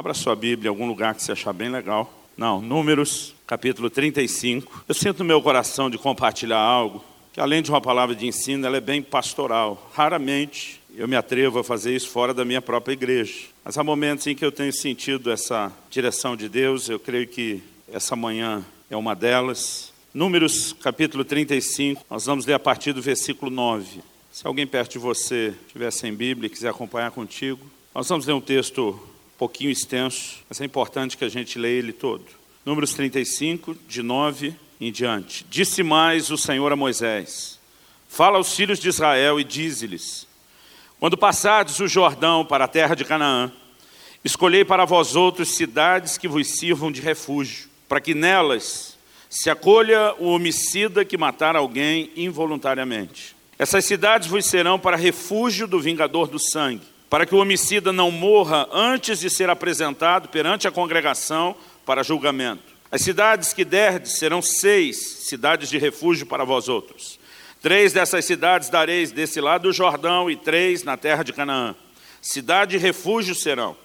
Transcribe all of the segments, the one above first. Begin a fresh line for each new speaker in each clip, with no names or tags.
Abra sua Bíblia em algum lugar que você achar bem legal. Não, Números, capítulo 35. Eu sinto no meu coração de compartilhar algo que, além de uma palavra de ensino, ela é bem pastoral. Raramente eu me atrevo a fazer isso fora da minha própria igreja. Mas há momentos em que eu tenho sentido essa direção de Deus, eu creio que essa manhã é uma delas. Números capítulo 35, nós vamos ler a partir do versículo 9. Se alguém perto de você tiver sem Bíblia e quiser acompanhar contigo, nós vamos ler um texto pouquinho extenso, mas é importante que a gente leia ele todo. Números 35, de 9 em diante. Disse mais o Senhor a Moisés: Fala aos filhos de Israel e dize-lhes: Quando passardes o Jordão para a terra de Canaã, escolhei para vós outros cidades que vos sirvam de refúgio, para que nelas se acolha o homicida que matar alguém involuntariamente. Essas cidades vos serão para refúgio do vingador do sangue, para que o homicida não morra antes de ser apresentado perante a congregação para julgamento. As cidades que derdes serão seis cidades de refúgio para vós outros. Três dessas cidades dareis desse lado do Jordão e três na terra de Canaã. Cidade de refúgio serão.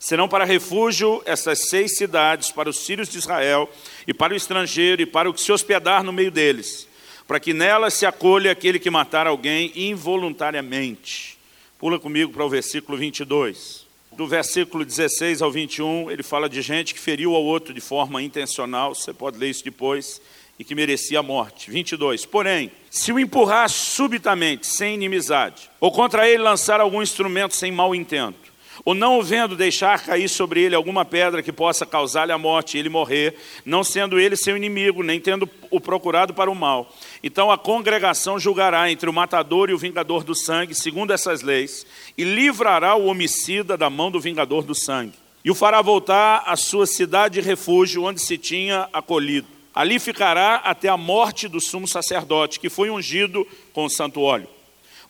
Serão para refúgio essas seis cidades para os filhos de Israel e para o estrangeiro e para o que se hospedar no meio deles para que nela se acolha aquele que matar alguém involuntariamente. Pula comigo para o versículo 22. Do versículo 16 ao 21, ele fala de gente que feriu ao outro de forma intencional, você pode ler isso depois, e que merecia a morte. 22. Porém, se o empurrar subitamente, sem inimizade, ou contra ele lançar algum instrumento sem mau intento, ou não o vendo deixar cair sobre ele alguma pedra que possa causar-lhe a morte e ele morrer, não sendo ele seu inimigo, nem tendo o procurado para o mal. Então a congregação julgará entre o matador e o vingador do sangue, segundo essas leis, e livrará o homicida da mão do vingador do sangue. E o fará voltar à sua cidade de refúgio, onde se tinha acolhido. Ali ficará até a morte do sumo sacerdote, que foi ungido com o santo óleo.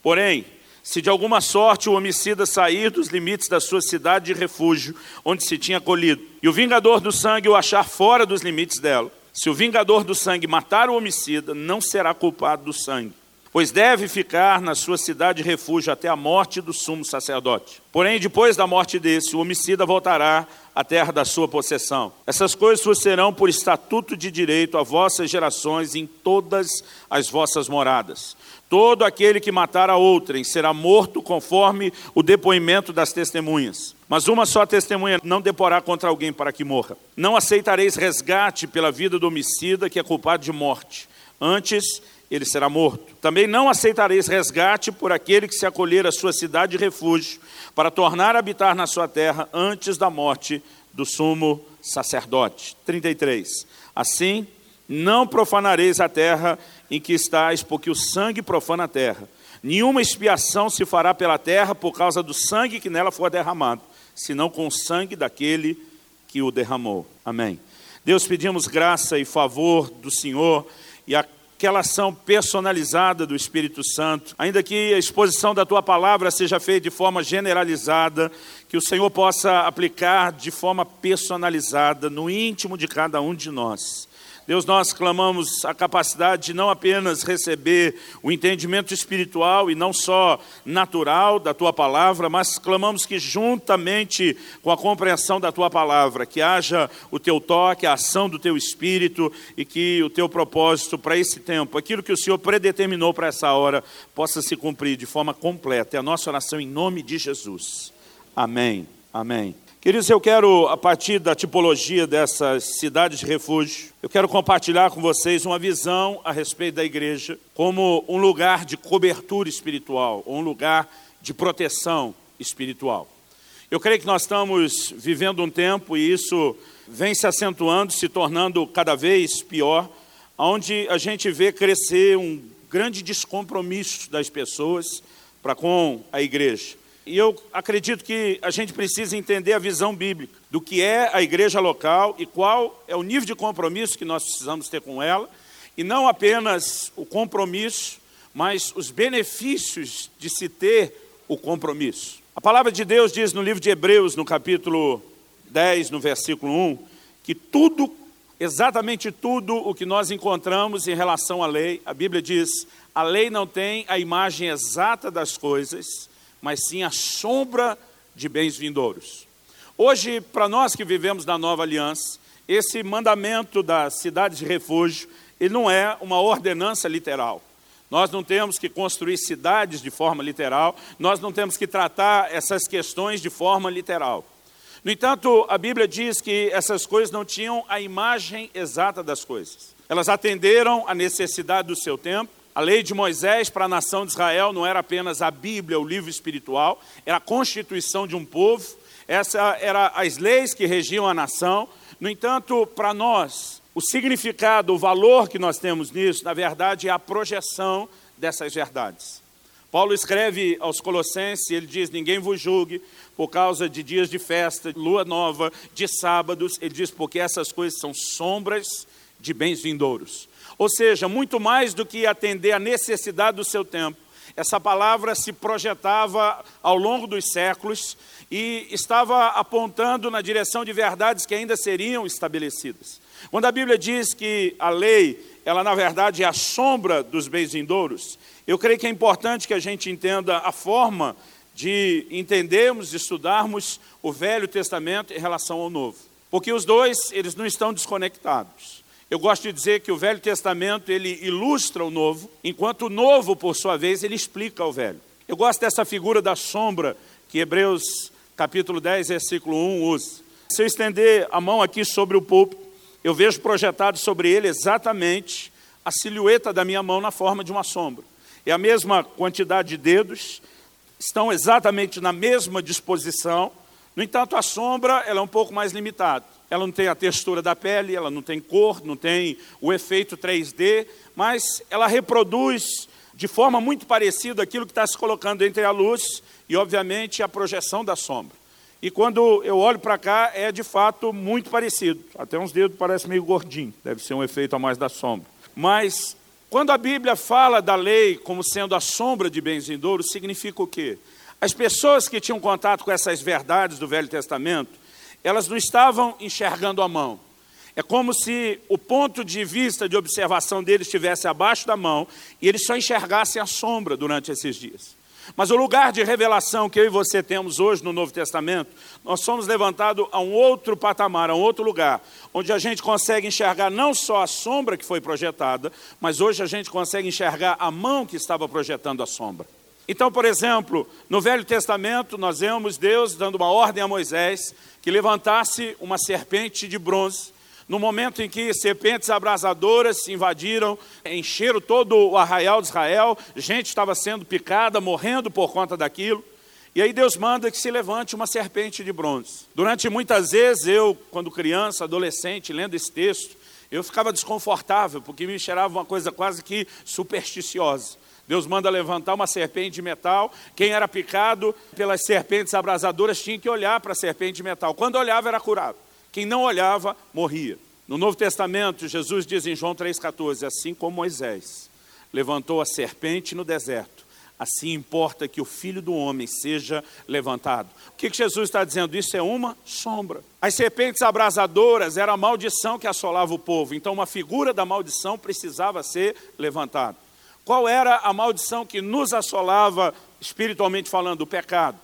Porém, se de alguma sorte o homicida sair dos limites da sua cidade de refúgio, onde se tinha acolhido, e o vingador do sangue o achar fora dos limites dela, se o vingador do sangue matar o homicida, não será culpado do sangue, pois deve ficar na sua cidade de refúgio até a morte do sumo sacerdote. Porém, depois da morte desse, o homicida voltará à terra da sua possessão. Essas coisas vos serão por estatuto de direito a vossas gerações em todas as vossas moradas. Todo aquele que matar a outrem será morto conforme o depoimento das testemunhas. Mas uma só testemunha não deporá contra alguém para que morra. Não aceitareis resgate pela vida do homicida que é culpado de morte. Antes, ele será morto. Também não aceitareis resgate por aquele que se acolher à sua cidade de refúgio, para tornar a habitar na sua terra antes da morte do sumo sacerdote. 33. Assim, não profanareis a terra em que estáis, porque o sangue profana a terra. Nenhuma expiação se fará pela terra por causa do sangue que nela for derramado, senão com o sangue daquele que o derramou. Amém. Deus, pedimos graça e favor do Senhor e aquela ação personalizada do Espírito Santo, ainda que a exposição da tua palavra seja feita de forma generalizada, que o Senhor possa aplicar de forma personalizada no íntimo de cada um de nós. Deus, nós clamamos a capacidade de não apenas receber o entendimento espiritual e não só natural da tua palavra, mas clamamos que juntamente com a compreensão da tua palavra, que haja o teu toque, a ação do teu espírito e que o teu propósito para esse tempo, aquilo que o Senhor predeterminou para essa hora, possa se cumprir de forma completa. É a nossa oração em nome de Jesus. Amém. Amém. Queridos, eu quero, a partir da tipologia dessas cidades de refúgio, eu quero compartilhar com vocês uma visão a respeito da igreja como um lugar de cobertura espiritual, um lugar de proteção espiritual. Eu creio que nós estamos vivendo um tempo, e isso vem se acentuando, se tornando cada vez pior, onde a gente vê crescer um grande descompromisso das pessoas para com a igreja. E eu acredito que a gente precisa entender a visão bíblica do que é a igreja local e qual é o nível de compromisso que nós precisamos ter com ela, e não apenas o compromisso, mas os benefícios de se ter o compromisso. A palavra de Deus diz no livro de Hebreus, no capítulo 10, no versículo 1, que tudo, exatamente tudo o que nós encontramos em relação à lei, a Bíblia diz, a lei não tem a imagem exata das coisas, mas sim a sombra de bens vindouros. Hoje, para nós que vivemos na nova aliança, esse mandamento da cidade de refúgio, ele não é uma ordenança literal. Nós não temos que construir cidades de forma literal, nós não temos que tratar essas questões de forma literal. No entanto, a Bíblia diz que essas coisas não tinham a imagem exata das coisas. Elas atenderam à necessidade do seu tempo. A lei de Moisés para a nação de Israel não era apenas a Bíblia, o livro espiritual, era a constituição de um povo, essas eram as leis que regiam a nação. No entanto, para nós, o significado, o valor que nós temos nisso, na verdade, é a projeção dessas verdades. Paulo escreve aos Colossenses, ele diz: Ninguém vos julgue por causa de dias de festa, lua nova, de sábados. Ele diz: Porque essas coisas são sombras de bens vindouros. Ou seja, muito mais do que atender à necessidade do seu tempo, essa palavra se projetava ao longo dos séculos e estava apontando na direção de verdades que ainda seriam estabelecidas. Quando a Bíblia diz que a lei, ela na verdade é a sombra dos bens vindouros, eu creio que é importante que a gente entenda a forma de entendermos, estudarmos o Velho Testamento em relação ao Novo. Porque os dois, eles não estão desconectados. Eu gosto de dizer que o Velho Testamento, ele ilustra o Novo, enquanto o Novo, por sua vez, ele explica o Velho. Eu gosto dessa figura da sombra que Hebreus capítulo 10, versículo 1 usa. Se eu estender a mão aqui sobre o púlpito, eu vejo projetado sobre ele exatamente a silhueta da minha mão na forma de uma sombra. É a mesma quantidade de dedos, estão exatamente na mesma disposição, no entanto, a sombra ela é um pouco mais limitada. Ela não tem a textura da pele, ela não tem cor, não tem o efeito 3D, mas ela reproduz de forma muito parecida aquilo que está se colocando entre a luz e, obviamente, a projeção da sombra. E quando eu olho para cá, é de fato muito parecido. Até uns dedos parecem meio gordinho, deve ser um efeito a mais da sombra. Mas quando a Bíblia fala da lei como sendo a sombra de bens vindouros, significa o quê? As pessoas que tinham contato com essas verdades do Velho Testamento, elas não estavam enxergando a mão. É como se o ponto de vista de observação deles estivesse abaixo da mão e eles só enxergassem a sombra durante esses dias. Mas o lugar de revelação que eu e você temos hoje no Novo Testamento, nós somos levantados a um outro patamar, a um outro lugar, onde a gente consegue enxergar não só a sombra que foi projetada, mas hoje a gente consegue enxergar a mão que estava projetando a sombra. Então, por exemplo, no Velho Testamento, nós vemos Deus dando uma ordem a Moisés que levantasse uma serpente de bronze no momento em que serpentes abrasadoras invadiram, encheram todo o arraial de Israel, gente estava sendo picada, morrendo por conta daquilo. E aí Deus manda que se levante uma serpente de bronze. Durante muitas vezes, eu, quando criança, adolescente, lendo esse texto, eu ficava desconfortável, porque me cheirava uma coisa quase que supersticiosa. Deus manda levantar uma serpente de metal. Quem era picado pelas serpentes abrasadoras tinha que olhar para a serpente de metal. Quando olhava, era curado. Quem não olhava, morria. No Novo Testamento, Jesus diz em João 3,14: Assim como Moisés levantou a serpente no deserto, assim importa que o filho do homem seja levantado. O que Jesus está dizendo? Isso é uma sombra. As serpentes abrasadoras era a maldição que assolava o povo, então uma figura da maldição precisava ser levantada. Qual era a maldição que nos assolava, espiritualmente falando? O pecado.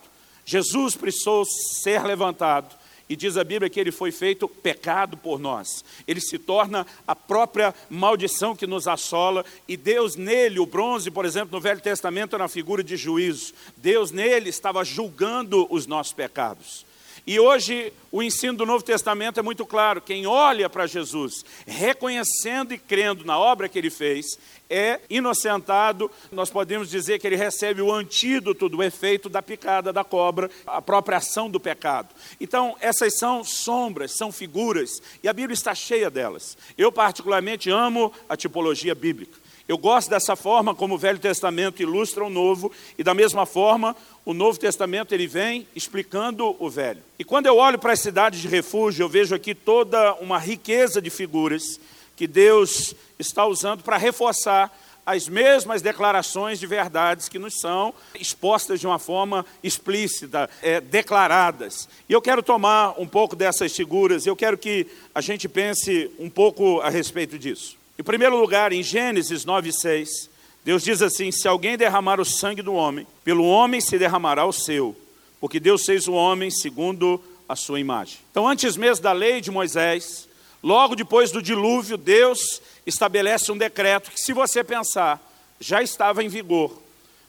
Jesus precisou ser levantado e diz a Bíblia que ele foi feito pecado por nós. Ele se torna a própria maldição que nos assola. E Deus nele, o bronze, por exemplo, no Velho Testamento, na figura de juízo. Deus nele estava julgando os nossos pecados. E hoje o ensino do Novo Testamento é muito claro: quem olha para Jesus, reconhecendo e crendo na obra que ele fez, é inocentado. Nós podemos dizer que ele recebe o antídoto do efeito da picada da cobra, a própria ação do pecado. Então, essas são sombras, são figuras, e a Bíblia está cheia delas. Eu, particularmente, amo a tipologia bíblica. Eu gosto dessa forma como o Velho Testamento ilustra o Novo, e da mesma forma, o Novo Testamento ele vem explicando o Velho. E quando eu olho para as cidades de refúgio, eu vejo aqui toda uma riqueza de figuras que Deus está usando para reforçar as mesmas declarações de verdades que nos são expostas de uma forma explícita, é, declaradas. E eu quero tomar um pouco dessas figuras, eu quero que a gente pense um pouco a respeito disso. Em primeiro lugar, em Gênesis 9,6, Deus diz assim: Se alguém derramar o sangue do homem, pelo homem se derramará o seu, porque Deus fez o homem segundo a sua imagem. Então, antes mesmo da lei de Moisés, logo depois do dilúvio, Deus estabelece um decreto que, se você pensar, já estava em vigor.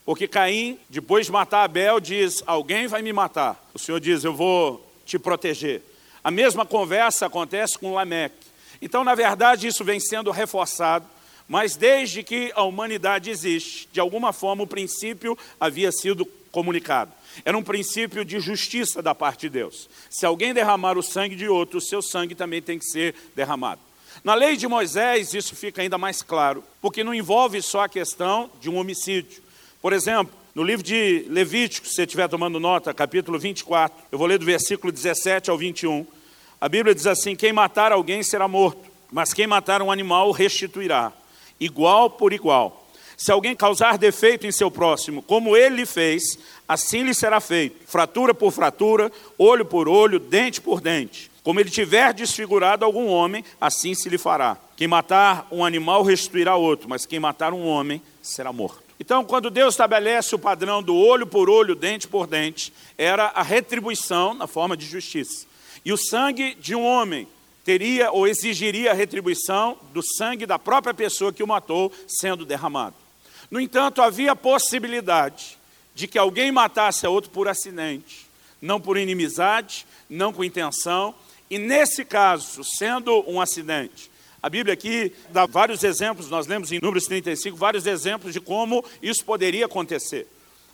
Porque Caim, depois de matar Abel, diz: Alguém vai me matar. O Senhor diz: Eu vou te proteger. A mesma conversa acontece com Lameque. Então, na verdade, isso vem sendo reforçado, mas desde que a humanidade existe, de alguma forma o princípio havia sido comunicado. Era um princípio de justiça da parte de Deus. Se alguém derramar o sangue de outro, o seu sangue também tem que ser derramado. Na lei de Moisés, isso fica ainda mais claro, porque não envolve só a questão de um homicídio. Por exemplo, no livro de Levítico, se você estiver tomando nota, capítulo 24, eu vou ler do versículo 17 ao 21. A Bíblia diz assim: Quem matar alguém será morto, mas quem matar um animal restituirá, igual por igual. Se alguém causar defeito em seu próximo, como ele lhe fez, assim lhe será feito, fratura por fratura, olho por olho, dente por dente. Como ele tiver desfigurado algum homem, assim se lhe fará. Quem matar um animal restituirá outro, mas quem matar um homem será morto. Então, quando Deus estabelece o padrão do olho por olho, dente por dente, era a retribuição na forma de justiça. E o sangue de um homem teria ou exigiria a retribuição do sangue da própria pessoa que o matou sendo derramado. No entanto, havia possibilidade de que alguém matasse a outro por acidente, não por inimizade, não com intenção, e nesse caso, sendo um acidente, a Bíblia aqui dá vários exemplos, nós lemos em Números 35 vários exemplos de como isso poderia acontecer.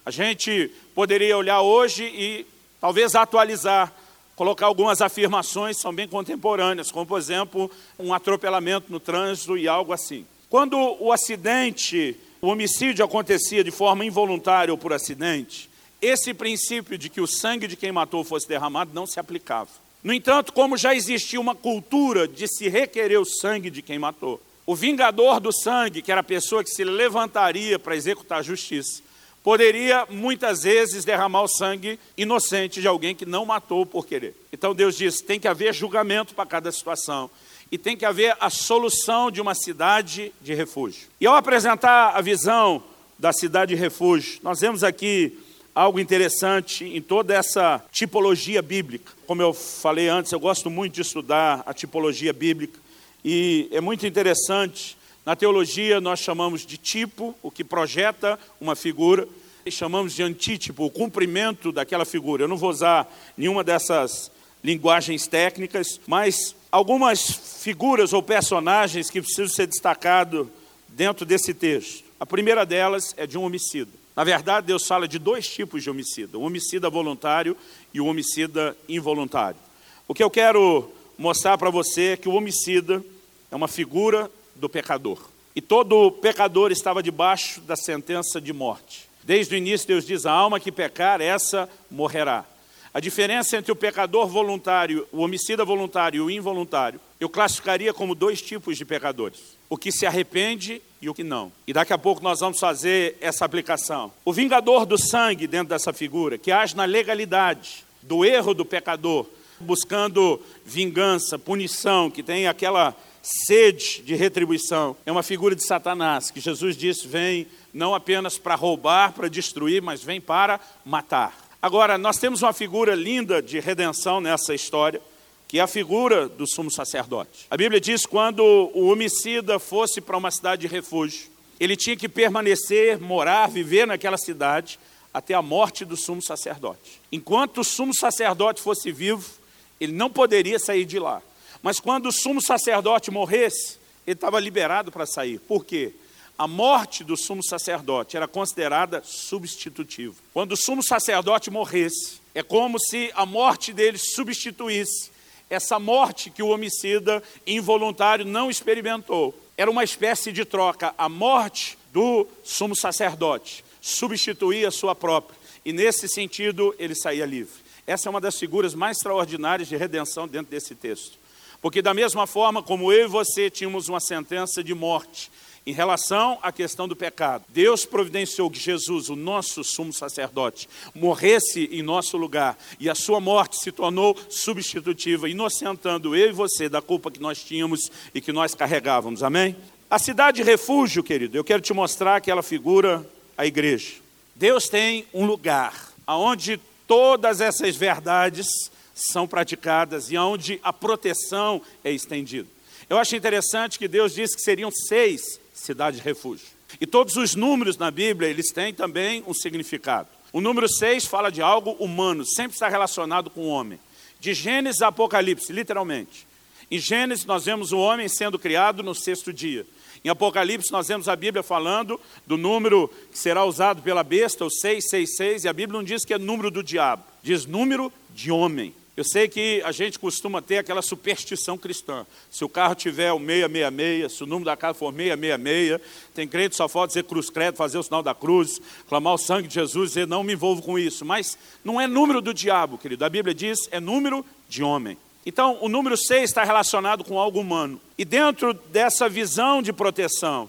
A gente poderia olhar hoje e talvez atualizar, colocar algumas afirmações são bem contemporâneas, como por exemplo, um atropelamento no trânsito e algo assim. Quando o acidente, o homicídio acontecia de forma involuntária ou por acidente, esse princípio de que o sangue de quem matou fosse derramado não se aplicava. No entanto, como já existia uma cultura de se requerer o sangue de quem matou, o vingador do sangue, que era a pessoa que se levantaria para executar a justiça, poderia muitas vezes derramar o sangue inocente de alguém que não matou por querer. Então Deus diz: tem que haver julgamento para cada situação e tem que haver a solução de uma cidade de refúgio. E ao apresentar a visão da cidade de refúgio, nós vemos aqui algo interessante em toda essa tipologia bíblica. Como eu falei antes, eu gosto muito de estudar a tipologia bíblica e é muito interessante. Na teologia, nós chamamos de tipo, o que projeta uma figura, e chamamos de antítipo, o cumprimento daquela figura. Eu não vou usar nenhuma dessas linguagens técnicas, mas algumas figuras ou personagens que precisam ser destacados dentro desse texto. A primeira delas é de um homicida. Na verdade, Deus fala de dois tipos de homicida: o homicida voluntário e o homicida involuntário. O que eu quero mostrar para você é que o homicida é uma figura do pecador. E todo pecador estava debaixo da sentença de morte. Desde o início, Deus diz: a alma que pecar, essa morrerá. A diferença entre o pecador voluntário, o homicida voluntário e o involuntário, eu classificaria como dois tipos de pecadores o que se arrepende e o que não. E daqui a pouco nós vamos fazer essa aplicação. O vingador do sangue dentro dessa figura, que age na legalidade do erro do pecador, buscando vingança, punição, que tem aquela sede de retribuição, é uma figura de Satanás, que Jesus disse: vem não apenas para roubar, para destruir, mas vem para matar. Agora, nós temos uma figura linda de redenção nessa história que é a figura do sumo sacerdote. A Bíblia diz quando o homicida fosse para uma cidade de refúgio, ele tinha que permanecer, morar, viver naquela cidade até a morte do sumo sacerdote. Enquanto o sumo sacerdote fosse vivo, ele não poderia sair de lá. Mas quando o sumo sacerdote morresse, ele estava liberado para sair. Por quê? A morte do sumo sacerdote era considerada substitutiva. Quando o sumo sacerdote morresse, é como se a morte dele substituísse essa morte que o homicida involuntário não experimentou. Era uma espécie de troca. A morte do sumo sacerdote substituía a sua própria. E nesse sentido, ele saía livre. Essa é uma das figuras mais extraordinárias de redenção dentro desse texto. Porque, da mesma forma como eu e você tínhamos uma sentença de morte em relação à questão do pecado, Deus providenciou que Jesus, o nosso sumo sacerdote, morresse em nosso lugar e a sua morte se tornou substitutiva, inocentando eu e você da culpa que nós tínhamos e que nós carregávamos. Amém? A cidade de refúgio, querido, eu quero te mostrar aquela figura, a igreja. Deus tem um lugar onde todas essas verdades são praticadas e onde a proteção é estendida. Eu acho interessante que Deus disse que seriam seis cidades de refúgio. E todos os números na Bíblia, eles têm também um significado. O número seis fala de algo humano, sempre está relacionado com o homem. De Gênesis a Apocalipse, literalmente. Em Gênesis, nós vemos o homem sendo criado no sexto dia. Em Apocalipse, nós vemos a Bíblia falando do número que será usado pela besta, o 666, e a Bíblia não diz que é número do diabo, diz número de homem. Eu sei que a gente costuma ter aquela superstição cristã. Se o carro tiver o 666, se o número da casa for 666, tem crente que só pode dizer cruz credo, fazer o sinal da cruz, clamar o sangue de Jesus, dizer não me envolvo com isso. Mas não é número do diabo, querido. A Bíblia diz é número de homem. Então, o número 6 está relacionado com algo humano. E dentro dessa visão de proteção,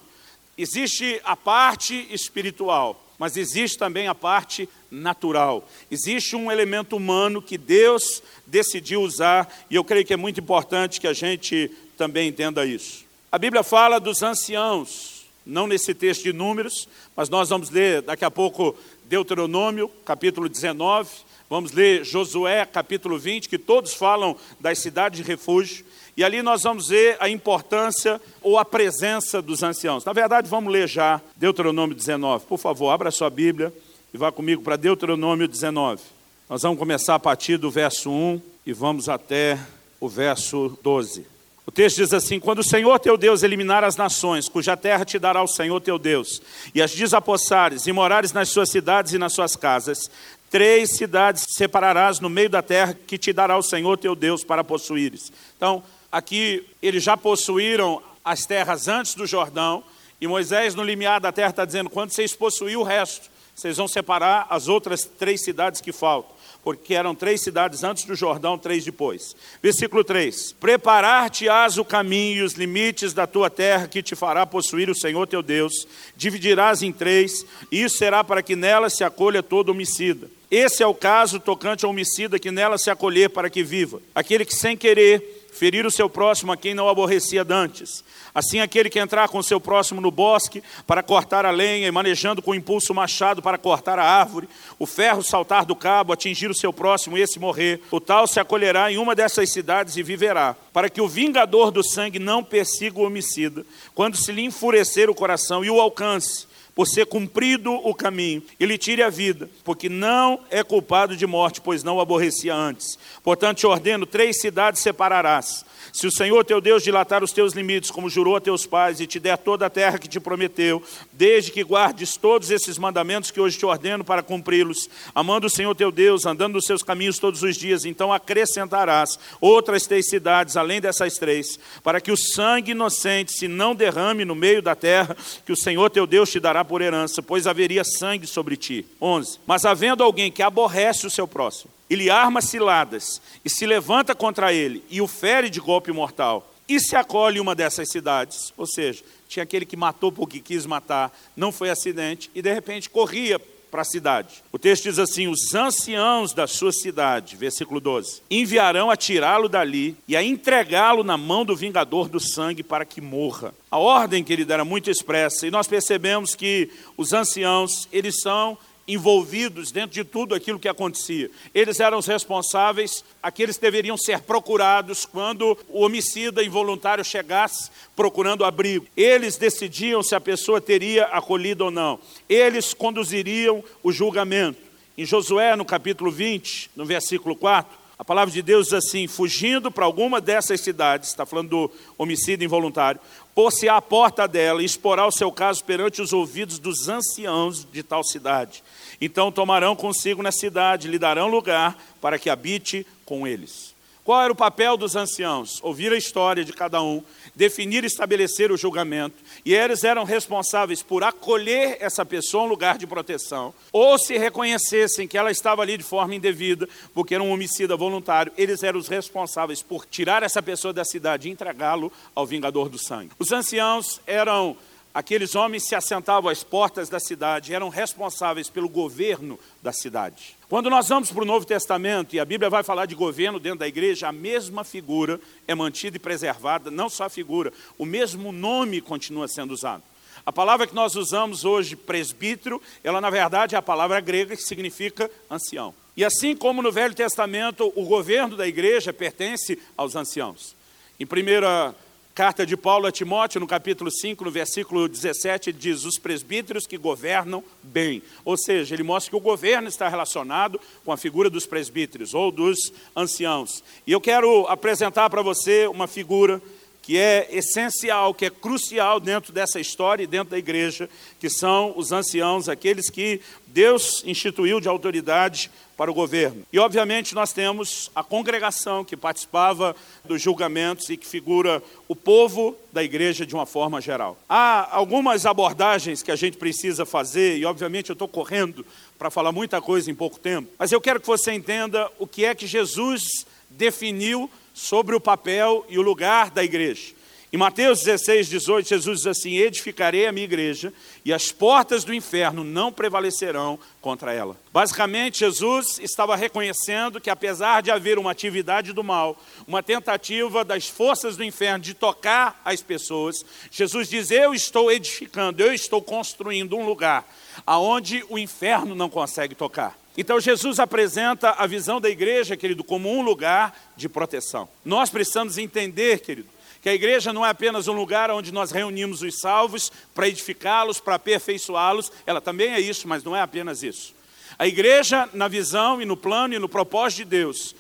existe a parte espiritual mas existe também a parte natural. Existe um elemento humano que Deus decidiu usar, e eu creio que é muito importante que a gente também entenda isso. A Bíblia fala dos anciãos, não nesse texto de números, mas nós vamos ler daqui a pouco Deuteronômio, capítulo 19, vamos ler Josué, capítulo 20, que todos falam das cidades de refúgio. E ali nós vamos ver a importância ou a presença dos anciãos. Na verdade, vamos ler já Deuteronômio 19. Por favor, abra sua Bíblia e vá comigo para Deuteronômio 19. Nós vamos começar a partir do verso 1 e vamos até o verso 12. O texto diz assim: Quando o Senhor teu Deus eliminar as nações, cuja terra te dará o Senhor teu Deus, e as desapossares e morares nas suas cidades e nas suas casas, três cidades separarás no meio da terra que te dará o Senhor teu Deus para possuíres. Então, Aqui eles já possuíram as terras antes do Jordão, e Moisés, no limiar da terra, está dizendo: quando vocês possuírem o resto, vocês vão separar as outras três cidades que faltam, porque eram três cidades antes do Jordão, três depois. Versículo 3: Preparar-te-ás o caminho e os limites da tua terra que te fará possuir o Senhor teu Deus, dividirás em três, e isso será para que nela se acolha todo homicida. Esse é o caso tocante ao homicida que nela se acolher para que viva. Aquele que sem querer ferir o seu próximo a quem não aborrecia dantes. Assim, aquele que entrar com o seu próximo no bosque para cortar a lenha e manejando com impulso o machado para cortar a árvore, o ferro saltar do cabo, atingir o seu próximo e esse morrer, o tal se acolherá em uma dessas cidades e viverá, para que o vingador do sangue não persiga o homicida, quando se lhe enfurecer o coração e o alcance por ser cumprido o caminho, e lhe tire a vida, porque não é culpado de morte, pois não o aborrecia antes. Portanto, te ordeno: três cidades separarás se o Senhor teu Deus dilatar os teus limites, como jurou a teus pais, e te der toda a terra que te prometeu, desde que guardes todos esses mandamentos que hoje te ordeno para cumpri-los, amando o Senhor teu Deus, andando nos seus caminhos todos os dias, então acrescentarás outras três cidades, além dessas três, para que o sangue inocente se não derrame no meio da terra, que o Senhor teu Deus te dará por herança, pois haveria sangue sobre ti. 11. Mas havendo alguém que aborrece o seu próximo, ele arma ciladas e se levanta contra ele e o fere de golpe mortal, e se acolhe uma dessas cidades, ou seja, tinha aquele que matou porque quis matar, não foi acidente, e de repente corria para a cidade. O texto diz assim: Os anciãos da sua cidade, versículo 12, enviarão a tirá-lo dali e a entregá-lo na mão do vingador do sangue para que morra. A ordem, querida, era muito expressa, e nós percebemos que os anciãos, eles são envolvidos dentro de tudo aquilo que acontecia. Eles eram os responsáveis, aqueles que deveriam ser procurados quando o homicida involuntário chegasse procurando abrigo. Eles decidiam se a pessoa teria acolhido ou não. Eles conduziriam o julgamento. Em Josué, no capítulo 20, no versículo 4, a palavra de Deus diz assim: fugindo para alguma dessas cidades, está falando do homicídio involuntário, pôr-se à porta dela e exporá o seu caso perante os ouvidos dos anciãos de tal cidade. Então tomarão consigo na cidade, lhe darão lugar para que habite com eles. Qual era o papel dos anciãos? Ouvir a história de cada um, definir e estabelecer o julgamento, e eles eram responsáveis por acolher essa pessoa em lugar de proteção, ou se reconhecessem que ela estava ali de forma indevida, porque era um homicida voluntário, eles eram os responsáveis por tirar essa pessoa da cidade e entregá-lo ao vingador do sangue. Os anciãos eram aqueles homens se assentavam às portas da cidade, eram responsáveis pelo governo da cidade. Quando nós vamos para o Novo Testamento, e a Bíblia vai falar de governo dentro da igreja, a mesma figura é mantida e preservada, não só a figura, o mesmo nome continua sendo usado. A palavra que nós usamos hoje, presbítero, ela na verdade é a palavra grega que significa ancião. E assim como no Velho Testamento, o governo da igreja pertence aos anciãos. Em primeira carta de Paulo a Timóteo, no capítulo 5, no versículo 17, ele diz: os presbíteros que governam bem. Ou seja, ele mostra que o governo está relacionado com a figura dos presbíteros ou dos anciãos. E eu quero apresentar para você uma figura que é essencial, que é crucial dentro dessa história e dentro da igreja, que são os anciãos, aqueles que Deus instituiu de autoridade para o governo. E, obviamente, nós temos a congregação que participava dos julgamentos e que figura o povo da igreja de uma forma geral. Há algumas abordagens que a gente precisa fazer, e, obviamente, eu estou correndo para falar muita coisa em pouco tempo, mas eu quero que você entenda o que é que Jesus definiu sobre o papel e o lugar da igreja. Em Mateus 16, 18, Jesus diz assim: Edificarei a minha igreja e as portas do inferno não prevalecerão contra ela. Basicamente, Jesus estava reconhecendo que, apesar de haver uma atividade do mal, uma tentativa das forças do inferno de tocar as pessoas, Jesus diz: Eu estou edificando, eu estou construindo um lugar aonde o inferno não consegue tocar. Então Jesus apresenta a visão da igreja, querido, como um lugar de proteção. Nós precisamos entender, querido, que a igreja não é apenas um lugar onde nós reunimos os salvos para edificá-los, para aperfeiçoá-los, ela também é isso, mas não é apenas isso. A igreja, na visão e no plano e no propósito de Deus,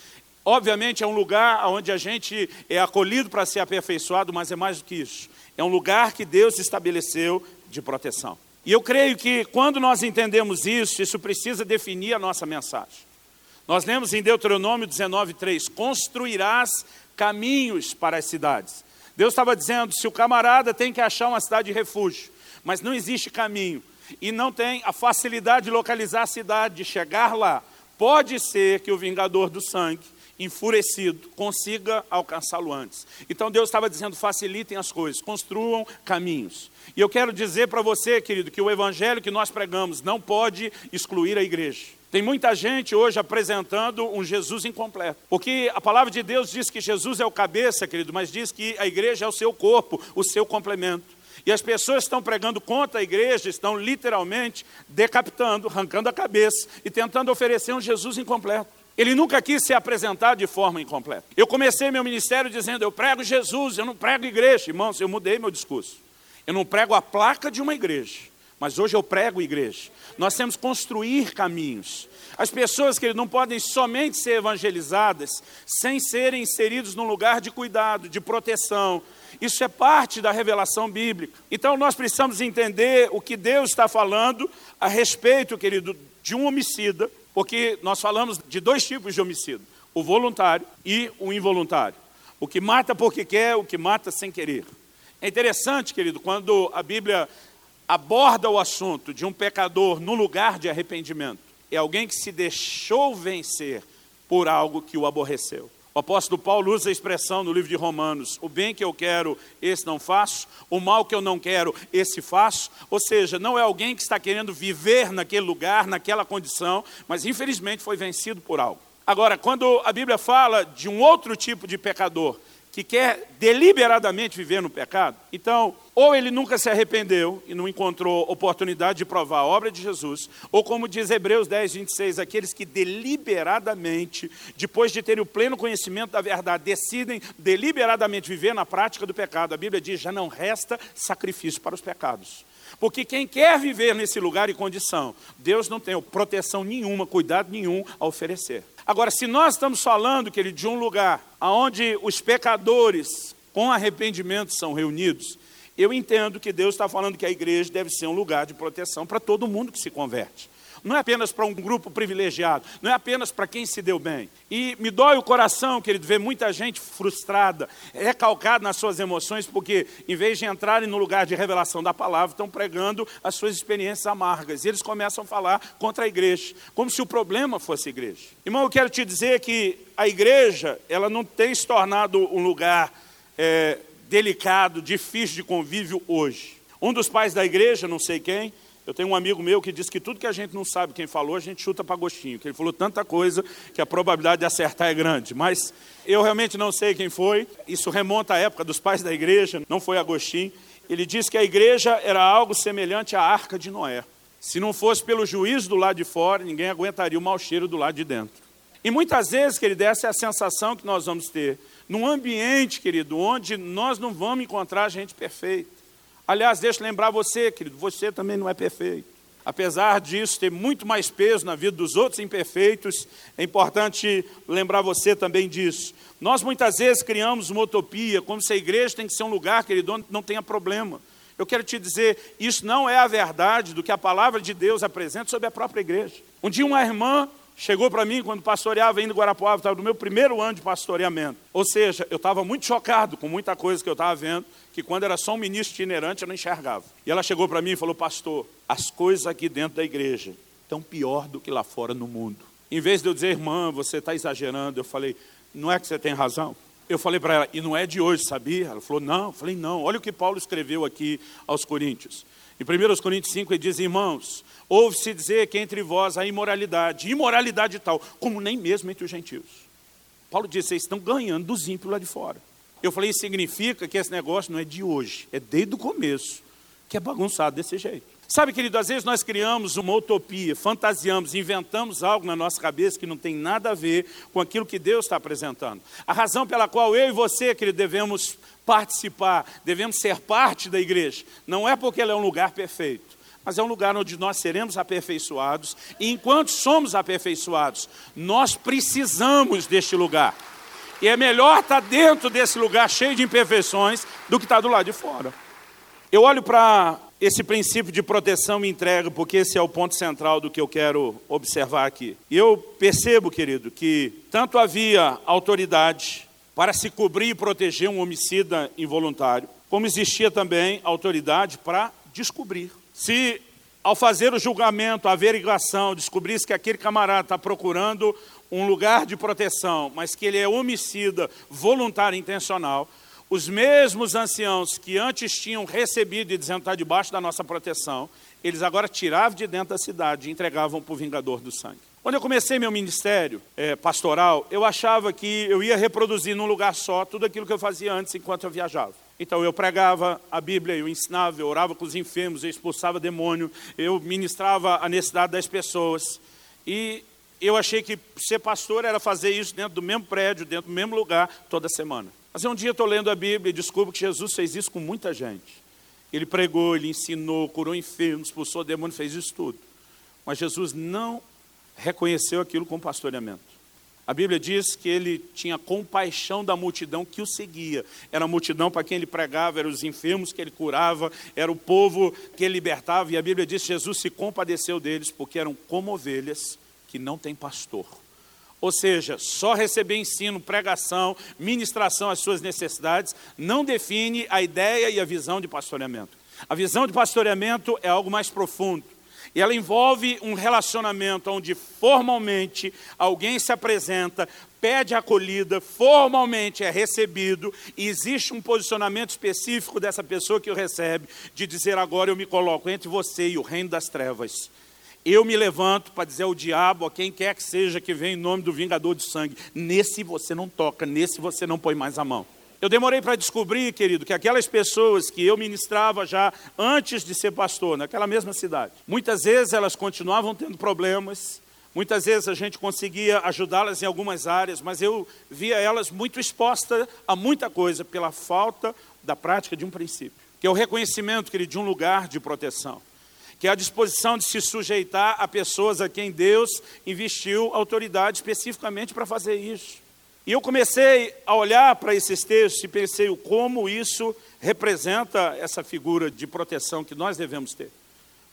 obviamente é um lugar onde a gente é acolhido para ser aperfeiçoado, mas é mais do que isso. É um lugar que Deus estabeleceu de proteção. E eu creio que quando nós entendemos isso, isso precisa definir a nossa mensagem. Nós lemos em Deuteronômio 19:3, construirás caminhos para as cidades. Deus estava dizendo, se o camarada tem que achar uma cidade de refúgio, mas não existe caminho e não tem a facilidade de localizar a cidade, de chegar lá, pode ser que o vingador do sangue enfurecido, consiga alcançá-lo antes. Então Deus estava dizendo: facilitem as coisas, construam caminhos. E eu quero dizer para você, querido, que o evangelho que nós pregamos não pode excluir a igreja. Tem muita gente hoje apresentando um Jesus incompleto. Porque a palavra de Deus diz que Jesus é o cabeça, querido, mas diz que a igreja é o seu corpo, o seu complemento. E as pessoas estão pregando contra a igreja, estão literalmente decapitando, arrancando a cabeça e tentando oferecer um Jesus incompleto. Ele nunca quis se apresentar de forma incompleta. Eu comecei meu ministério dizendo: eu prego Jesus, eu não prego igreja. Irmãos, eu mudei meu discurso. Eu não prego a placa de uma igreja, mas hoje eu prego igreja. Nós temos que construir caminhos. As pessoas que não podem somente ser evangelizadas sem serem inseridos num lugar de cuidado, de proteção. Isso é parte da revelação bíblica. Então nós precisamos entender o que Deus está falando a respeito, querido, de um homicida porque nós falamos de dois tipos de homicídio: o voluntário e o involuntário. O que mata porque quer, o que mata sem querer. É interessante, querido, quando a Bíblia aborda o assunto de um pecador no lugar de arrependimento. É alguém que se deixou vencer por algo que o aborreceu. O apóstolo Paulo usa a expressão no livro de Romanos: o bem que eu quero, esse não faço, o mal que eu não quero, esse faço. Ou seja, não é alguém que está querendo viver naquele lugar, naquela condição, mas infelizmente foi vencido por algo. Agora, quando a Bíblia fala de um outro tipo de pecador, que quer deliberadamente viver no pecado, então, ou ele nunca se arrependeu e não encontrou oportunidade de provar a obra de Jesus, ou como diz Hebreus 10, 26, aqueles que deliberadamente, depois de terem o pleno conhecimento da verdade, decidem deliberadamente viver na prática do pecado. A Bíblia diz: já não resta sacrifício para os pecados. Porque quem quer viver nesse lugar e condição, Deus não tem proteção nenhuma, cuidado nenhum a oferecer. Agora, se nós estamos falando, querido, de um lugar onde os pecadores com arrependimento são reunidos, eu entendo que Deus está falando que a igreja deve ser um lugar de proteção para todo mundo que se converte não é apenas para um grupo privilegiado, não é apenas para quem se deu bem. E me dói o coração, querido, ver muita gente frustrada, recalcada nas suas emoções, porque em vez de entrarem no lugar de revelação da palavra, estão pregando as suas experiências amargas. E eles começam a falar contra a igreja, como se o problema fosse a igreja. Irmão, eu quero te dizer que a igreja, ela não tem se tornado um lugar é, delicado, difícil de convívio hoje. Um dos pais da igreja, não sei quem, eu tenho um amigo meu que diz que tudo que a gente não sabe quem falou, a gente chuta para gostinho. Que ele falou tanta coisa que a probabilidade de acertar é grande. Mas eu realmente não sei quem foi. Isso remonta à época dos pais da igreja, não foi Agostinho. Ele disse que a igreja era algo semelhante à arca de Noé. Se não fosse pelo juízo do lado de fora, ninguém aguentaria o mau cheiro do lado de dentro. E muitas vezes, querido, essa é a sensação que nós vamos ter. Num ambiente, querido, onde nós não vamos encontrar gente perfeita. Aliás, deixa eu lembrar você, querido, você também não é perfeito. Apesar disso ter muito mais peso na vida dos outros imperfeitos, é importante lembrar você também disso. Nós muitas vezes criamos uma utopia, como se a igreja tem que ser um lugar, querido, onde não tenha problema. Eu quero te dizer, isso não é a verdade do que a palavra de Deus apresenta sobre a própria igreja. Um dia uma irmã chegou para mim quando pastoreava indo em Guarapuava, estava no meu primeiro ano de pastoreamento. Ou seja, eu estava muito chocado com muita coisa que eu estava vendo, que quando era só um ministro itinerante eu não enxergava. E ela chegou para mim e falou, pastor, as coisas aqui dentro da igreja estão pior do que lá fora no mundo. Em vez de eu dizer, irmã, você está exagerando, eu falei, não é que você tem razão? Eu falei para ela, e não é de hoje, sabia? Ela falou, não. Eu falei, não. Olha o que Paulo escreveu aqui aos Coríntios. Em 1 Coríntios 5 ele diz, irmãos, ouve-se dizer que entre vós há imoralidade, imoralidade tal, como nem mesmo entre os gentios. Paulo diz, vocês estão ganhando dos ímpios lá de fora. Eu falei, isso significa que esse negócio não é de hoje, é desde o começo, que é bagunçado desse jeito. Sabe, querido, às vezes nós criamos uma utopia, fantasiamos, inventamos algo na nossa cabeça que não tem nada a ver com aquilo que Deus está apresentando. A razão pela qual eu e você, querido, devemos participar, devemos ser parte da igreja, não é porque ela é um lugar perfeito, mas é um lugar onde nós seremos aperfeiçoados, e enquanto somos aperfeiçoados, nós precisamos deste lugar. E é melhor estar dentro desse lugar cheio de imperfeições do que estar do lado de fora. Eu olho para esse princípio de proteção e entrega, porque esse é o ponto central do que eu quero observar aqui. E eu percebo, querido, que tanto havia autoridade para se cobrir e proteger um homicida involuntário, como existia também autoridade para descobrir. Se ao fazer o julgamento, a averiguação, descobrisse que aquele camarada está procurando um lugar de proteção, mas que ele é homicida voluntário intencional, os mesmos anciãos que antes tinham recebido e dizendo está debaixo da nossa proteção, eles agora tiravam de dentro da cidade e entregavam para o vingador do sangue. Quando eu comecei meu ministério é, pastoral, eu achava que eu ia reproduzir num lugar só tudo aquilo que eu fazia antes enquanto eu viajava. Então eu pregava a Bíblia, eu ensinava, eu orava com os enfermos, eu expulsava demônio, eu ministrava a necessidade das pessoas. E eu achei que ser pastor era fazer isso dentro do mesmo prédio, dentro do mesmo lugar, toda semana. Mas um dia estou lendo a Bíblia e descubro que Jesus fez isso com muita gente. Ele pregou, ele ensinou, curou enfermos, expulsou demônio, fez isso tudo. Mas Jesus não reconheceu aquilo como pastoreamento. A Bíblia diz que ele tinha compaixão da multidão que o seguia. Era a multidão para quem ele pregava, eram os enfermos que ele curava, era o povo que ele libertava. E a Bíblia diz que Jesus se compadeceu deles porque eram como ovelhas que não têm pastor. Ou seja, só receber ensino, pregação, ministração às suas necessidades não define a ideia e a visão de pastoreamento. A visão de pastoreamento é algo mais profundo. E ela envolve um relacionamento onde formalmente alguém se apresenta, pede acolhida, formalmente é recebido, e existe um posicionamento específico dessa pessoa que o recebe, de dizer agora eu me coloco entre você e o reino das trevas. Eu me levanto para dizer ao diabo, a quem quer que seja que vem em nome do vingador de sangue, nesse você não toca, nesse você não põe mais a mão. Eu demorei para descobrir, querido, que aquelas pessoas que eu ministrava já antes de ser pastor, naquela mesma cidade, muitas vezes elas continuavam tendo problemas, muitas vezes a gente conseguia ajudá-las em algumas áreas, mas eu via elas muito expostas a muita coisa pela falta da prática de um princípio, que é o reconhecimento, querido, de um lugar de proteção que é a disposição de se sujeitar a pessoas a quem Deus investiu autoridade especificamente para fazer isso. E eu comecei a olhar para esses textos e pensei como isso representa essa figura de proteção que nós devemos ter.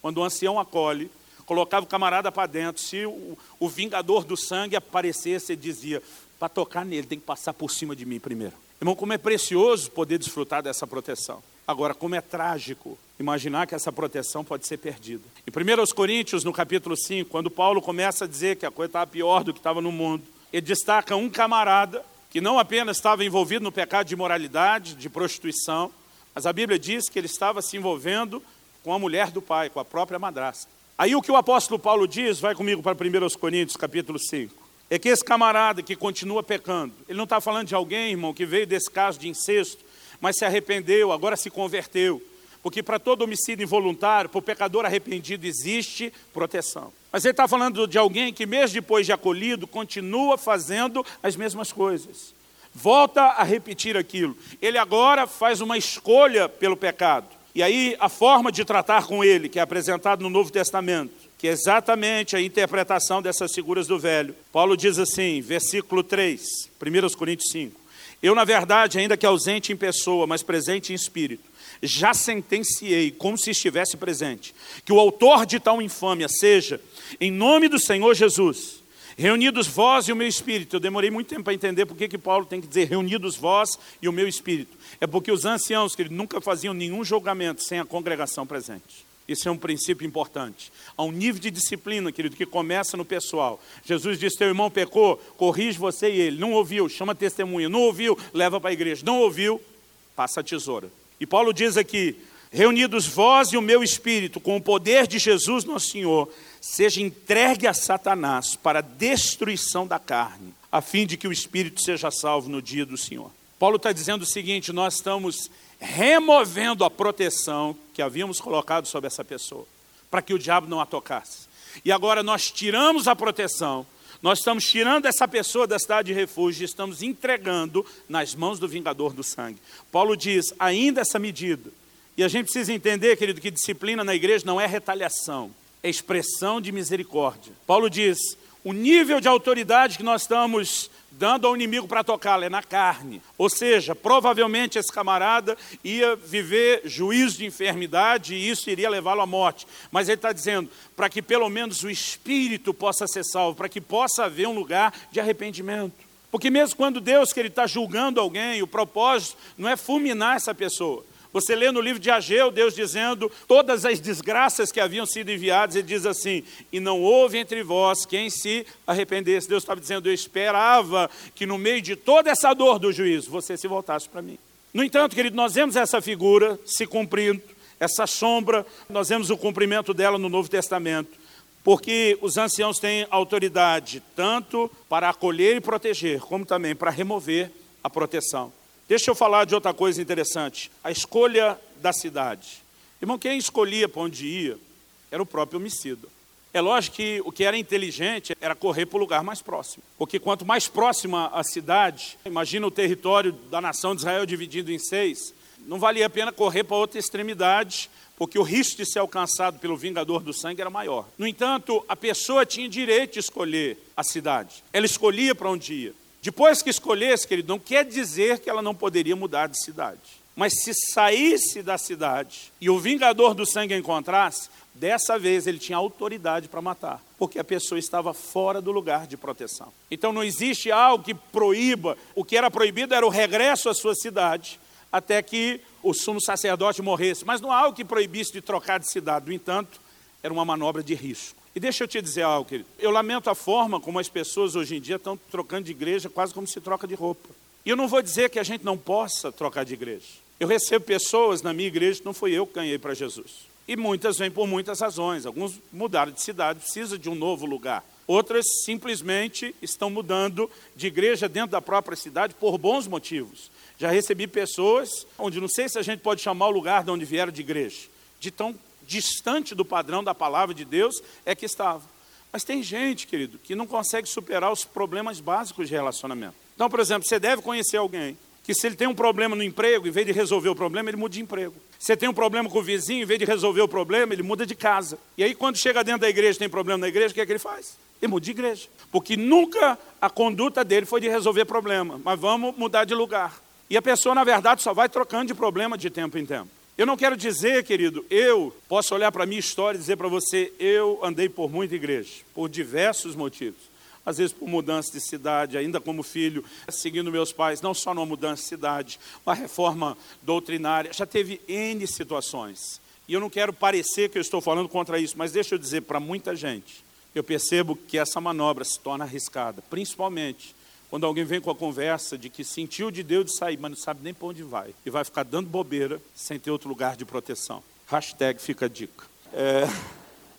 Quando o ancião acolhe, colocava o camarada para dentro, se o, o vingador do sangue aparecesse, ele dizia, para tocar nele tem que passar por cima de mim primeiro. Irmão, como é precioso poder desfrutar dessa proteção. Agora, como é trágico imaginar que essa proteção pode ser perdida. Em 1 Coríntios, no capítulo 5, quando Paulo começa a dizer que a coisa estava pior do que estava no mundo, ele destaca um camarada que não apenas estava envolvido no pecado de imoralidade, de prostituição, mas a Bíblia diz que ele estava se envolvendo com a mulher do pai, com a própria madrasta. Aí o que o apóstolo Paulo diz, vai comigo para 1 Coríntios, capítulo 5, é que esse camarada que continua pecando, ele não está falando de alguém, irmão, que veio desse caso de incesto, mas se arrependeu, agora se converteu. Porque para todo homicídio involuntário, para o pecador arrependido, existe proteção. Mas ele está falando de alguém que, mesmo depois de acolhido, continua fazendo as mesmas coisas. Volta a repetir aquilo. Ele agora faz uma escolha pelo pecado. E aí a forma de tratar com ele, que é apresentado no Novo Testamento, que é exatamente a interpretação dessas figuras do velho. Paulo diz assim, versículo 3, 1 Coríntios 5. Eu, na verdade, ainda que ausente em pessoa, mas presente em espírito, já sentenciei, como se estivesse presente, que o autor de tal infâmia seja, em nome do Senhor Jesus, reunidos vós e o meu espírito. Eu demorei muito tempo para entender por que Paulo tem que dizer reunidos vós e o meu espírito. É porque os anciãos, que nunca faziam nenhum julgamento sem a congregação presente. Isso é um princípio importante. Há um nível de disciplina, querido, que começa no pessoal. Jesus disse: Teu irmão pecou, corrige você e ele. Não ouviu, chama testemunha. Não ouviu, leva para a igreja. Não ouviu, passa a tesoura. E Paulo diz aqui: Reunidos vós e o meu espírito, com o poder de Jesus, nosso Senhor, seja entregue a Satanás para a destruição da carne, a fim de que o espírito seja salvo no dia do Senhor. Paulo está dizendo o seguinte: nós estamos removendo a proteção que havíamos colocado sobre essa pessoa, para que o diabo não a tocasse. E agora nós tiramos a proteção, nós estamos tirando essa pessoa da cidade de refúgio e estamos entregando nas mãos do vingador do sangue. Paulo diz: ainda essa medida. E a gente precisa entender, querido, que disciplina na igreja não é retaliação, é expressão de misericórdia. Paulo diz: o nível de autoridade que nós estamos dando ao inimigo para tocá-lo, é na carne. Ou seja, provavelmente esse camarada ia viver juízo de enfermidade e isso iria levá-lo à morte. Mas ele está dizendo, para que pelo menos o espírito possa ser salvo, para que possa haver um lugar de arrependimento. Porque mesmo quando Deus que ele está julgando alguém, o propósito não é fulminar essa pessoa. Você lê no livro de Ageu, Deus dizendo todas as desgraças que haviam sido enviadas, ele diz assim: E não houve entre vós quem se arrependesse. Deus estava dizendo: Eu esperava que no meio de toda essa dor do juízo, você se voltasse para mim. No entanto, querido, nós vemos essa figura se cumprindo, essa sombra, nós vemos o cumprimento dela no Novo Testamento, porque os anciãos têm autoridade tanto para acolher e proteger, como também para remover a proteção. Deixa eu falar de outra coisa interessante: a escolha da cidade. Irmão, quem escolhia para onde ia era o próprio homicida. É lógico que o que era inteligente era correr para o lugar mais próximo. Porque quanto mais próxima a cidade, imagina o território da nação de Israel dividido em seis, não valia a pena correr para outra extremidade, porque o risco de ser alcançado pelo vingador do sangue era maior. No entanto, a pessoa tinha direito de escolher a cidade. Ela escolhia para onde ia. Depois que escolhesse, querido, não quer dizer que ela não poderia mudar de cidade. Mas se saísse da cidade e o vingador do sangue a encontrasse, dessa vez ele tinha autoridade para matar, porque a pessoa estava fora do lugar de proteção. Então não existe algo que proíba, o que era proibido era o regresso à sua cidade, até que o sumo sacerdote morresse. Mas não há algo que proibisse de trocar de cidade, no entanto, era uma manobra de risco. E deixa eu te dizer algo, querido. Eu lamento a forma como as pessoas hoje em dia estão trocando de igreja quase como se troca de roupa. E eu não vou dizer que a gente não possa trocar de igreja. Eu recebo pessoas na minha igreja que não fui eu que ganhei para Jesus. E muitas vêm por muitas razões. Alguns mudaram de cidade, precisa de um novo lugar. Outras simplesmente estão mudando de igreja dentro da própria cidade por bons motivos. Já recebi pessoas onde não sei se a gente pode chamar o lugar de onde vieram de igreja, de tão distante do padrão da palavra de Deus é que estava. Mas tem gente, querido, que não consegue superar os problemas básicos de relacionamento. Então, por exemplo, você deve conhecer alguém que se ele tem um problema no emprego, em vez de resolver o problema, ele muda de emprego. Se tem um problema com o vizinho, em vez de resolver o problema, ele muda de casa. E aí, quando chega dentro da igreja tem problema na igreja, o que é que ele faz? Ele muda de igreja. Porque nunca a conduta dele foi de resolver problema, mas vamos mudar de lugar. E a pessoa, na verdade, só vai trocando de problema de tempo em tempo. Eu não quero dizer, querido, eu posso olhar para a minha história e dizer para você, eu andei por muita igreja, por diversos motivos. Às vezes por mudança de cidade, ainda como filho, seguindo meus pais, não só numa mudança de cidade, uma reforma doutrinária, já teve N situações. E eu não quero parecer que eu estou falando contra isso, mas deixa eu dizer para muita gente, eu percebo que essa manobra se torna arriscada, principalmente quando alguém vem com a conversa de que sentiu de Deus de sair, mas não sabe nem para onde vai, e vai ficar dando bobeira sem ter outro lugar de proteção. Hashtag fica a dica. É,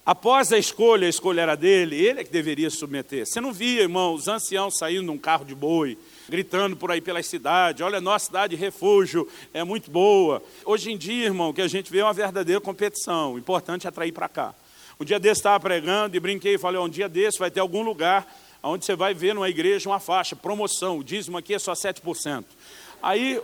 após a escolha, a escolha era dele, ele é que deveria submeter. Você não via, irmão, os anciãos saindo num carro de boi, gritando por aí pela cidade, olha, nossa cidade refúgio é muito boa. Hoje em dia, irmão, que a gente vê é uma verdadeira competição, o importante é atrair para cá. Um dia desse estava pregando e brinquei e falei, um dia desse vai ter algum lugar onde você vai ver numa igreja uma faixa, promoção, o dízimo aqui é só 7%. Aí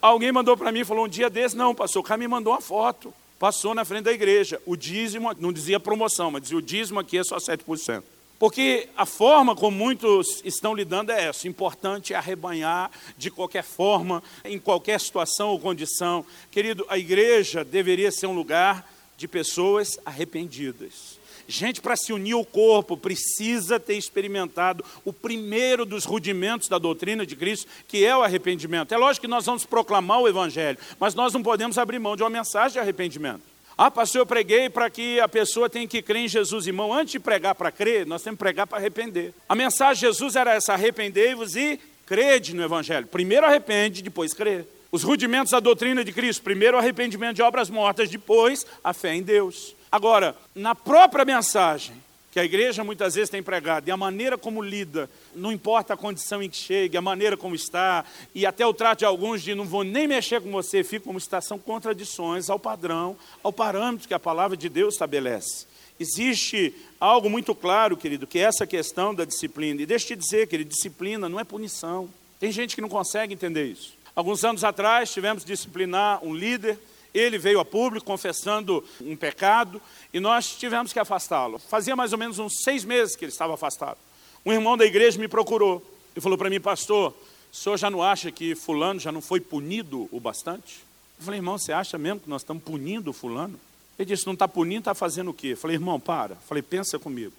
alguém mandou para mim falou, um dia desse, não, pastor, o cara me mandou uma foto, passou na frente da igreja, o dízimo, não dizia promoção, mas dizia o dízimo aqui é só 7%. Porque a forma como muitos estão lidando é essa. O importante é arrebanhar de qualquer forma, em qualquer situação ou condição. Querido, a igreja deveria ser um lugar de pessoas arrependidas. Gente, para se unir ao corpo, precisa ter experimentado o primeiro dos rudimentos da doutrina de Cristo, que é o arrependimento. É lógico que nós vamos proclamar o Evangelho, mas nós não podemos abrir mão de uma mensagem de arrependimento. Ah, pastor, eu preguei para que a pessoa tenha que crer em Jesus, irmão. Antes de pregar para crer, nós temos que pregar para arrepender. A mensagem de Jesus era essa: arrependei-vos e crede no Evangelho. Primeiro arrepende, depois crê. Os rudimentos da doutrina de Cristo: primeiro o arrependimento de obras mortas, depois a fé em Deus. Agora, na própria mensagem, que a igreja muitas vezes tem pregado, e a maneira como lida, não importa a condição em que chegue, a maneira como está, e até o trato de alguns de não vou nem mexer com você, fico como está, são contradições ao padrão, ao parâmetro que a palavra de Deus estabelece. Existe algo muito claro, querido, que é essa questão da disciplina. E deixa eu te dizer, querido, disciplina não é punição. Tem gente que não consegue entender isso. Alguns anos atrás, tivemos disciplinar um líder, ele veio a público confessando um pecado e nós tivemos que afastá-lo. Fazia mais ou menos uns seis meses que ele estava afastado. Um irmão da igreja me procurou e falou para mim, pastor, o senhor já não acha que fulano já não foi punido o bastante? Eu falei, irmão, você acha mesmo que nós estamos punindo fulano? Ele disse, não está punindo, está fazendo o quê? Eu falei, irmão, para. Eu falei, pensa comigo.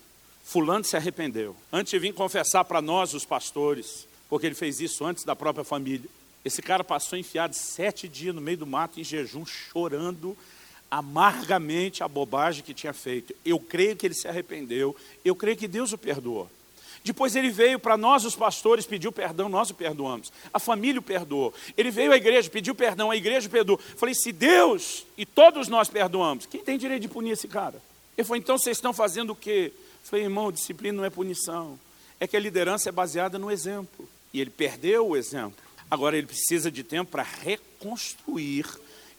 Fulano se arrependeu. Antes de vir confessar para nós, os pastores, porque ele fez isso antes da própria família. Esse cara passou enfiado sete dias no meio do mato, em jejum, chorando amargamente a bobagem que tinha feito. Eu creio que ele se arrependeu, eu creio que Deus o perdoou. Depois ele veio para nós, os pastores, pediu perdão, nós o perdoamos. A família o perdoou. Ele veio à igreja, pediu perdão, a igreja perdoou. Falei, se Deus e todos nós perdoamos, quem tem direito de punir esse cara? Ele falou, então vocês estão fazendo o quê? Falei, irmão, disciplina não é punição. É que a liderança é baseada no exemplo. E ele perdeu o exemplo. Agora ele precisa de tempo para reconstruir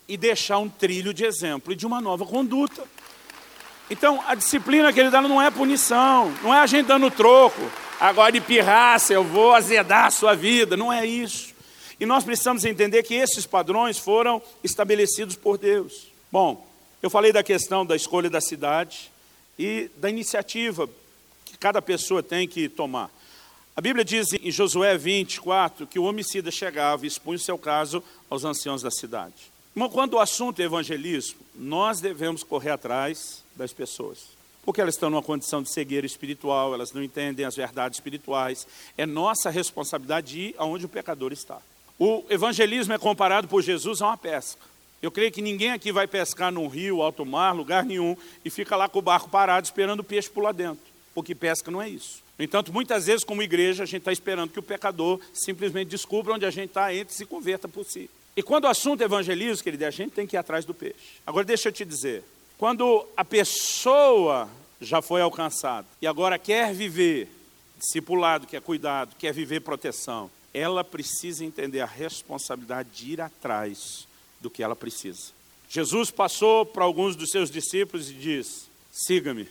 e deixar um trilho de exemplo e de uma nova conduta. Então, a disciplina que ele dá não é punição, não é a gente dando troco. Agora de pirraça, eu vou azedar a sua vida, não é isso. E nós precisamos entender que esses padrões foram estabelecidos por Deus. Bom, eu falei da questão da escolha da cidade e da iniciativa que cada pessoa tem que tomar. A Bíblia diz em Josué 24 que o homicida chegava e expunha o seu caso aos anciãos da cidade. Irmão, quando o assunto é evangelismo, nós devemos correr atrás das pessoas. Porque elas estão numa condição de cegueira espiritual, elas não entendem as verdades espirituais. É nossa responsabilidade de ir aonde o pecador está. O evangelismo é comparado por Jesus a uma pesca. Eu creio que ninguém aqui vai pescar num rio, alto mar, lugar nenhum, e fica lá com o barco parado esperando o peixe pular dentro. Porque pesca não é isso. No entanto, muitas vezes, como igreja, a gente está esperando que o pecador simplesmente descubra onde a gente está, entre e se converta por si. E quando o assunto é evangelismo, querido, a gente tem que ir atrás do peixe. Agora, deixa eu te dizer: quando a pessoa já foi alcançada e agora quer viver discipulado, quer cuidado, quer viver proteção, ela precisa entender a responsabilidade de ir atrás do que ela precisa. Jesus passou para alguns dos seus discípulos e diz: siga-me.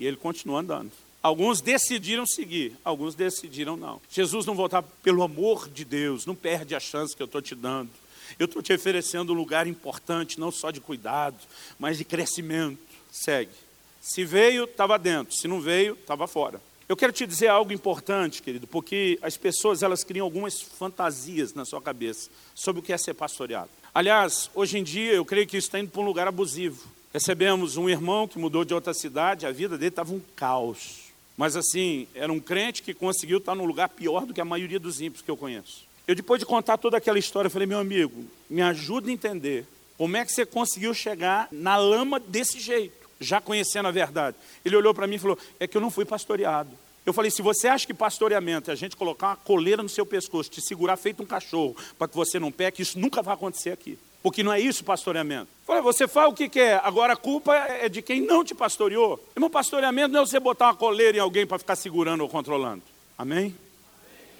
E ele continua andando. Alguns decidiram seguir, alguns decidiram não. Jesus não voltar pelo amor de Deus, não perde a chance que eu estou te dando. Eu estou te oferecendo um lugar importante, não só de cuidado, mas de crescimento. Segue. Se veio, estava dentro. Se não veio, estava fora. Eu quero te dizer algo importante, querido, porque as pessoas elas criam algumas fantasias na sua cabeça sobre o que é ser pastoreado. Aliás, hoje em dia eu creio que isso está indo para um lugar abusivo. Recebemos um irmão que mudou de outra cidade, a vida dele estava um caos. Mas assim, era um crente que conseguiu estar num lugar pior do que a maioria dos ímpios que eu conheço. Eu depois de contar toda aquela história, falei, meu amigo, me ajuda a entender como é que você conseguiu chegar na lama desse jeito, já conhecendo a verdade. Ele olhou para mim e falou, é que eu não fui pastoreado. Eu falei, se você acha que pastoreamento é a gente colocar uma coleira no seu pescoço, te segurar feito um cachorro, para que você não peque, isso nunca vai acontecer aqui. Porque não é isso pastoreamento. Falei, você fala o que quer, agora a culpa é de quem não te pastoreou. Irmão, pastoreamento não é você botar uma coleira em alguém para ficar segurando ou controlando. Amém?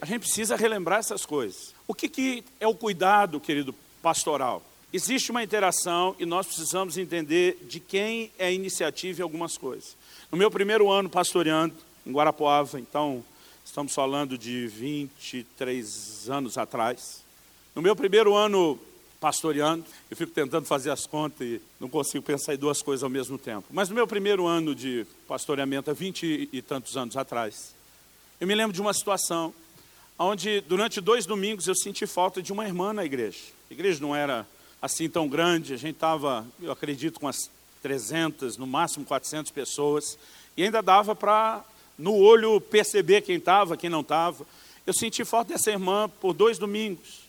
A gente precisa relembrar essas coisas. O que, que é o cuidado, querido pastoral? Existe uma interação e nós precisamos entender de quem é a iniciativa em algumas coisas. No meu primeiro ano pastoreando em Guarapuava, então estamos falando de 23 anos atrás. No meu primeiro ano pastoreando, eu fico tentando fazer as contas e não consigo pensar em duas coisas ao mesmo tempo. Mas no meu primeiro ano de pastoreamento, há 20 e tantos anos atrás, eu me lembro de uma situação onde durante dois domingos eu senti falta de uma irmã na igreja. A igreja não era assim tão grande, a gente estava, eu acredito, com as 300, no máximo 400 pessoas, e ainda dava para, no olho, perceber quem estava, quem não estava. Eu senti falta dessa irmã por dois domingos.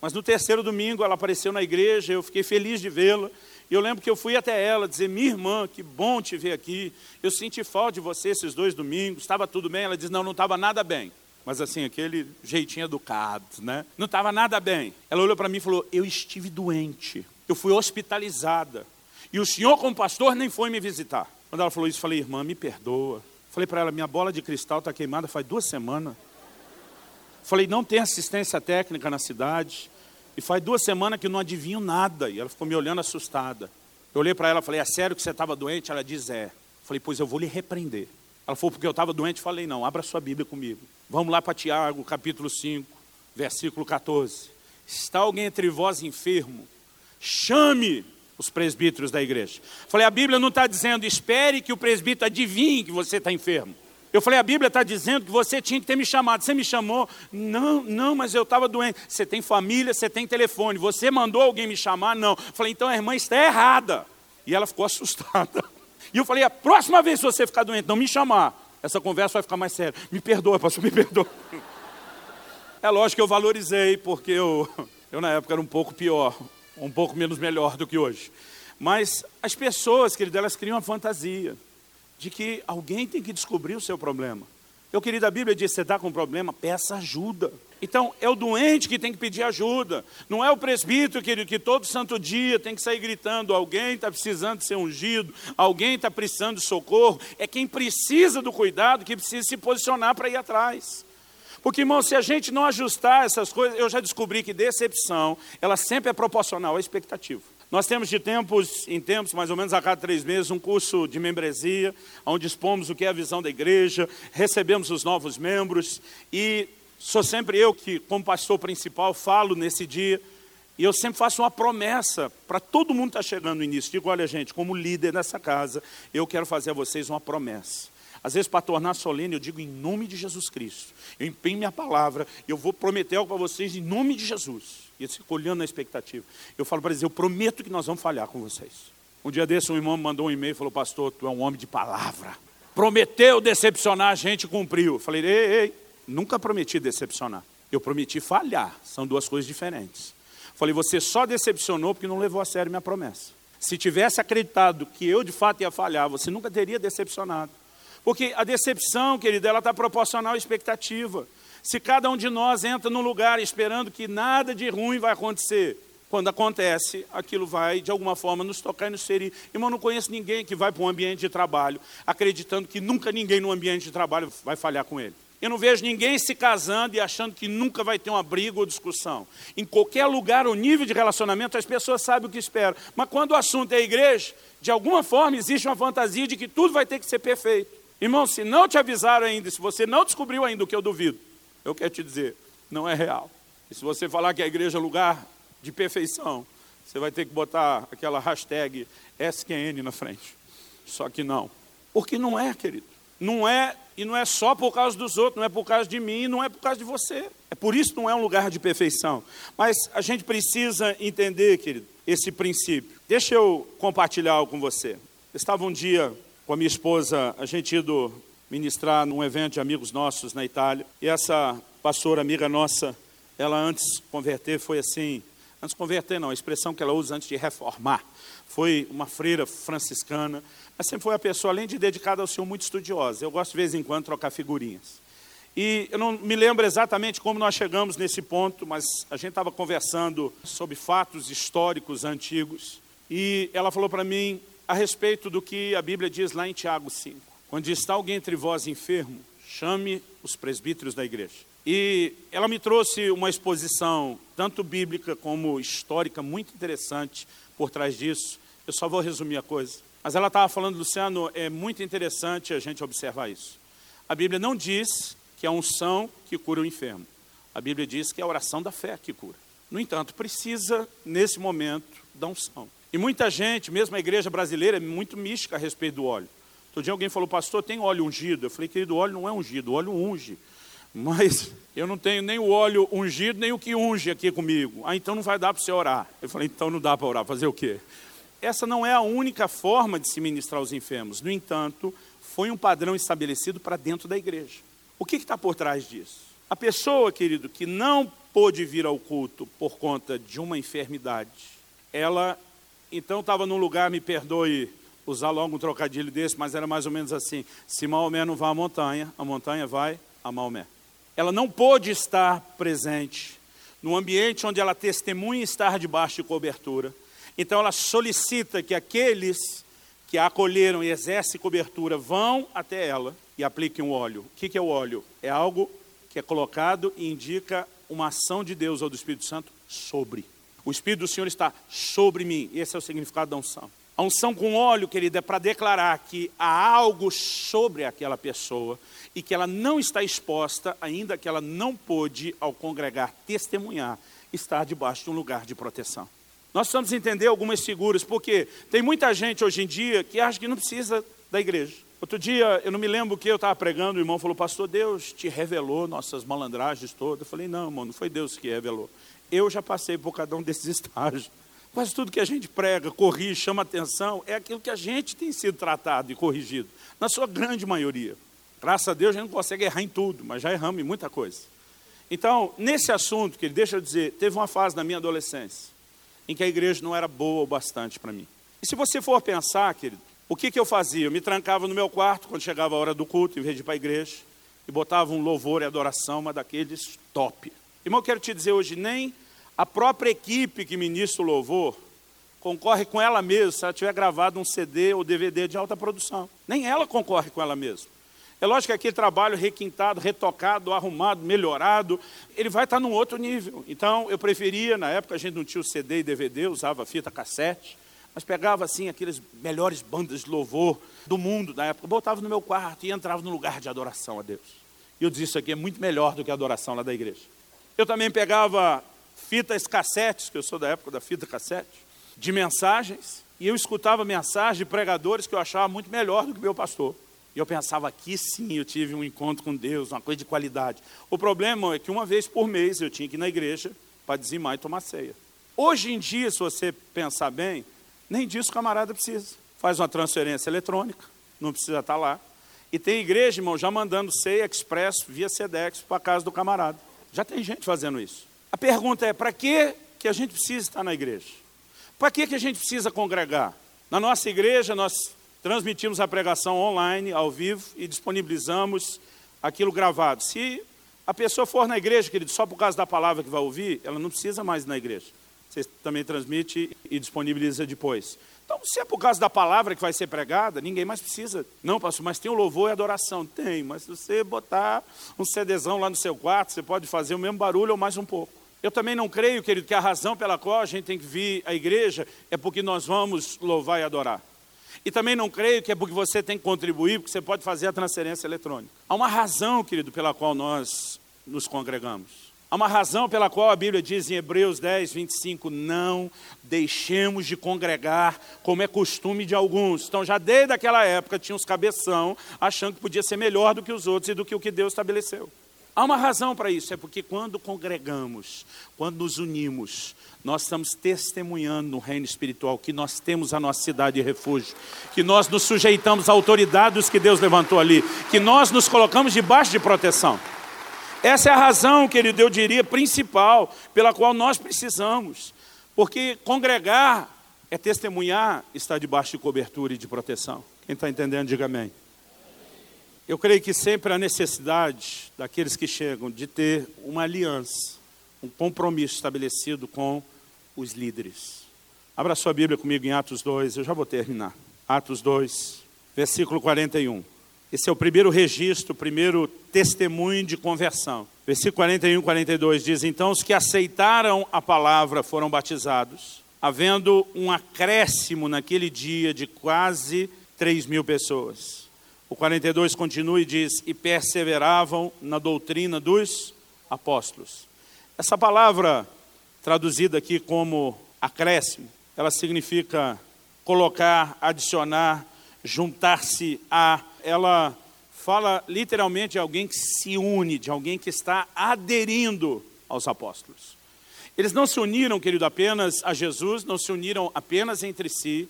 Mas no terceiro domingo ela apareceu na igreja, eu fiquei feliz de vê-la. E eu lembro que eu fui até ela dizer: Minha irmã, que bom te ver aqui. Eu senti falta de você esses dois domingos. Estava tudo bem? Ela disse: Não, não estava nada bem. Mas assim, aquele jeitinho educado, né? Não estava nada bem. Ela olhou para mim e falou: Eu estive doente. Eu fui hospitalizada. E o senhor, como pastor, nem foi me visitar. Quando ela falou isso, eu falei: Irmã, me perdoa. Falei para ela: Minha bola de cristal está queimada faz duas semanas. Falei, não tem assistência técnica na cidade. E faz duas semanas que não adivinho nada. E ela ficou me olhando assustada. Eu olhei para ela e falei, é sério que você estava doente? Ela diz, é. Falei, pois eu vou lhe repreender. Ela falou, porque eu estava doente? Falei, não, abra sua Bíblia comigo. Vamos lá para Tiago, capítulo 5, versículo 14. Está alguém entre vós enfermo? Chame os presbíteros da igreja. Falei, a Bíblia não está dizendo, espere que o presbítero adivinhe que você está enfermo. Eu falei, a Bíblia está dizendo que você tinha que ter me chamado. Você me chamou? Não, não, mas eu estava doente. Você tem família, você tem telefone. Você mandou alguém me chamar? Não. Eu falei, então a irmã está errada. E ela ficou assustada. E eu falei, a próxima vez que você ficar doente, não me chamar. Essa conversa vai ficar mais séria. Me perdoa, pastor, me perdoa. É lógico que eu valorizei, porque eu, eu na época era um pouco pior, um pouco menos melhor do que hoje. Mas as pessoas, querido, elas criam uma fantasia de que alguém tem que descobrir o seu problema. Eu, querido, a Bíblia diz: você está com um problema, peça ajuda. Então, é o doente que tem que pedir ajuda. Não é o presbítero, querido, que todo santo dia tem que sair gritando: alguém está precisando ser ungido, alguém está precisando de socorro. É quem precisa do cuidado que precisa se posicionar para ir atrás. Porque, irmão, se a gente não ajustar essas coisas, eu já descobri que decepção, ela sempre é proporcional à expectativa. Nós temos de tempos em tempos, mais ou menos a cada três meses, um curso de membresia, onde expomos o que é a visão da igreja, recebemos os novos membros e sou sempre eu que, como pastor principal, falo nesse dia e eu sempre faço uma promessa para todo mundo que está chegando no início. Digo, olha gente, como líder dessa casa, eu quero fazer a vocês uma promessa. Às vezes, para tornar solene, eu digo em nome de Jesus Cristo. Eu empenho minha palavra, eu vou prometer algo para vocês em nome de Jesus. E eles ficam olhando na expectativa. Eu falo para eles, eu prometo que nós vamos falhar com vocês. Um dia desse, um irmão me mandou um e-mail e falou, pastor, tu é um homem de palavra. Prometeu decepcionar, a gente cumpriu. Eu falei, ei, ei, nunca prometi decepcionar. Eu prometi falhar. São duas coisas diferentes. Eu falei, você só decepcionou porque não levou a sério minha promessa. Se tivesse acreditado que eu de fato ia falhar, você nunca teria decepcionado. Porque a decepção, querido, ela está proporcional à expectativa. Se cada um de nós entra num lugar esperando que nada de ruim vai acontecer, quando acontece, aquilo vai de alguma forma nos tocar e nos ferir. Irmão, não conheço ninguém que vai para um ambiente de trabalho acreditando que nunca ninguém no ambiente de trabalho vai falhar com ele. Eu não vejo ninguém se casando e achando que nunca vai ter uma briga ou discussão. Em qualquer lugar, o nível de relacionamento, as pessoas sabem o que esperam. Mas quando o assunto é a igreja, de alguma forma existe uma fantasia de que tudo vai ter que ser perfeito. Irmão, se não te avisaram ainda, se você não descobriu ainda o que eu duvido, eu quero te dizer, não é real. E se você falar que a igreja é lugar de perfeição, você vai ter que botar aquela hashtag SQN na frente. Só que não. Porque não é, querido. Não é, e não é só por causa dos outros, não é por causa de mim, não é por causa de você. É por isso que não é um lugar de perfeição. Mas a gente precisa entender, querido, esse princípio. Deixa eu compartilhar algo com você. Eu estava um dia com a minha esposa, a gente ido ministrar num evento de amigos nossos na Itália. E essa pastora amiga nossa, ela antes converter foi assim, antes converter não, a expressão que ela usa antes de reformar. Foi uma freira franciscana, mas sempre foi uma pessoa, além de dedicada ao Senhor, muito estudiosa. Eu gosto de vez em quando trocar figurinhas. E eu não me lembro exatamente como nós chegamos nesse ponto, mas a gente estava conversando sobre fatos históricos antigos. E ela falou para mim a respeito do que a Bíblia diz lá em Tiago 5. Quando está alguém entre vós enfermo, chame os presbíteros da igreja. E ela me trouxe uma exposição, tanto bíblica como histórica, muito interessante por trás disso. Eu só vou resumir a coisa. Mas ela estava falando, Luciano, é muito interessante a gente observar isso. A Bíblia não diz que é a unção que cura o enfermo. A Bíblia diz que é a oração da fé que cura. No entanto, precisa, nesse momento, da unção. E muita gente, mesmo a igreja brasileira, é muito mística a respeito do óleo. Outro dia alguém falou, pastor, tem óleo ungido? Eu falei, querido, óleo não é ungido, óleo unge. Mas eu não tenho nem o óleo ungido, nem o que unge aqui comigo. Ah, então não vai dar para você orar. Eu falei, então não dá para orar, fazer o quê? Essa não é a única forma de se ministrar aos enfermos. No entanto, foi um padrão estabelecido para dentro da igreja. O que está por trás disso? A pessoa, querido, que não pôde vir ao culto por conta de uma enfermidade, ela então estava num lugar, me perdoe usar logo um trocadilho desse, mas era mais ou menos assim: se Maomé não vai à montanha, a montanha vai a Maomé ela não pôde estar presente no ambiente onde ela testemunha estar debaixo de cobertura. Então ela solicita que aqueles que a acolheram e exercem cobertura vão até ela e apliquem o óleo. O que é o óleo? É algo que é colocado e indica uma ação de Deus ou do Espírito Santo sobre. O Espírito do Senhor está sobre mim. Esse é o significado da unção. A unção com óleo, querida, é para declarar que há algo sobre aquela pessoa e que ela não está exposta, ainda que ela não pôde, ao congregar, testemunhar, estar debaixo de um lugar de proteção. Nós precisamos entender algumas figuras, porque tem muita gente hoje em dia que acha que não precisa da igreja. Outro dia, eu não me lembro o que eu estava pregando, o irmão falou, pastor, Deus te revelou nossas malandragens todas. Eu falei, não, irmão, não foi Deus que revelou. Eu já passei por cada um desses estágios. Quase tudo que a gente prega, corrige, chama atenção, é aquilo que a gente tem sido tratado e corrigido, na sua grande maioria. Graças a Deus a gente não consegue errar em tudo, mas já erramos em muita coisa. Então, nesse assunto, que ele deixa eu dizer, teve uma fase na minha adolescência em que a igreja não era boa o bastante para mim. E se você for pensar, querido, o que, que eu fazia? Eu me trancava no meu quarto quando chegava a hora do culto, em vez de ir para a igreja, e botava um louvor e adoração, uma daqueles top. Irmão, eu quero te dizer hoje, nem a própria equipe que ministra o louvor concorre com ela mesma se ela tiver gravado um CD ou DVD de alta produção. Nem ela concorre com ela mesma. É lógico que aquele trabalho requintado, retocado, arrumado, melhorado, ele vai estar num outro nível. Então, eu preferia, na época a gente não tinha o CD e DVD, usava fita cassete, mas pegava assim aquelas melhores bandas de louvor do mundo da época, botava no meu quarto e entrava no lugar de adoração a Deus. E eu disse, isso aqui é muito melhor do que a adoração lá da igreja. Eu também pegava fitas cassetes, que eu sou da época da fita cassete, de mensagens, e eu escutava mensagens de pregadores que eu achava muito melhor do que meu pastor. E eu pensava, aqui sim eu tive um encontro com Deus, uma coisa de qualidade. O problema é que uma vez por mês eu tinha que ir na igreja para dizimar e tomar ceia. Hoje em dia, se você pensar bem, nem disso o camarada precisa. Faz uma transferência eletrônica, não precisa estar lá. E tem igreja, irmão, já mandando ceia expresso via SEDEX para a casa do camarada. Já tem gente fazendo isso. A pergunta é: para que, que a gente precisa estar na igreja? Para que, que a gente precisa congregar? Na nossa igreja, nós transmitimos a pregação online, ao vivo, e disponibilizamos aquilo gravado. Se a pessoa for na igreja, querido, só por causa da palavra que vai ouvir, ela não precisa mais ir na igreja. Você também transmite e disponibiliza depois. Então, se é por causa da palavra que vai ser pregada, ninguém mais precisa. Não, pastor, mas tem o louvor e adoração. Tem, mas se você botar um CDzão lá no seu quarto, você pode fazer o mesmo barulho ou mais um pouco. Eu também não creio, querido, que a razão pela qual a gente tem que vir à igreja é porque nós vamos louvar e adorar. E também não creio que é porque você tem que contribuir, porque você pode fazer a transferência eletrônica. Há uma razão, querido, pela qual nós nos congregamos. Há uma razão pela qual a Bíblia diz em Hebreus 10, 25: Não deixemos de congregar, como é costume de alguns. Então, já desde aquela época, tinha os cabeção, achando que podia ser melhor do que os outros e do que o que Deus estabeleceu. Há uma razão para isso, é porque quando congregamos, quando nos unimos, nós estamos testemunhando no reino espiritual que nós temos a nossa cidade de refúgio, que nós nos sujeitamos à autoridade dos que Deus levantou ali, que nós nos colocamos debaixo de proteção. Essa é a razão, querido, eu diria, principal pela qual nós precisamos, porque congregar é testemunhar, estar debaixo de cobertura e de proteção. Quem está entendendo, diga amém. Eu creio que sempre há necessidade daqueles que chegam de ter uma aliança, um compromisso estabelecido com os líderes. Abra sua Bíblia comigo em Atos 2, eu já vou terminar. Atos 2, versículo 41. Esse é o primeiro registro, o primeiro testemunho de conversão. Versículo 41 e 42 diz: Então os que aceitaram a palavra foram batizados, havendo um acréscimo naquele dia de quase 3 mil pessoas. O 42 continua e diz: E perseveravam na doutrina dos apóstolos. Essa palavra, traduzida aqui como acréscimo, ela significa colocar, adicionar, juntar-se a. Ela fala literalmente de alguém que se une, de alguém que está aderindo aos apóstolos. Eles não se uniram, querido, apenas a Jesus, não se uniram apenas entre si,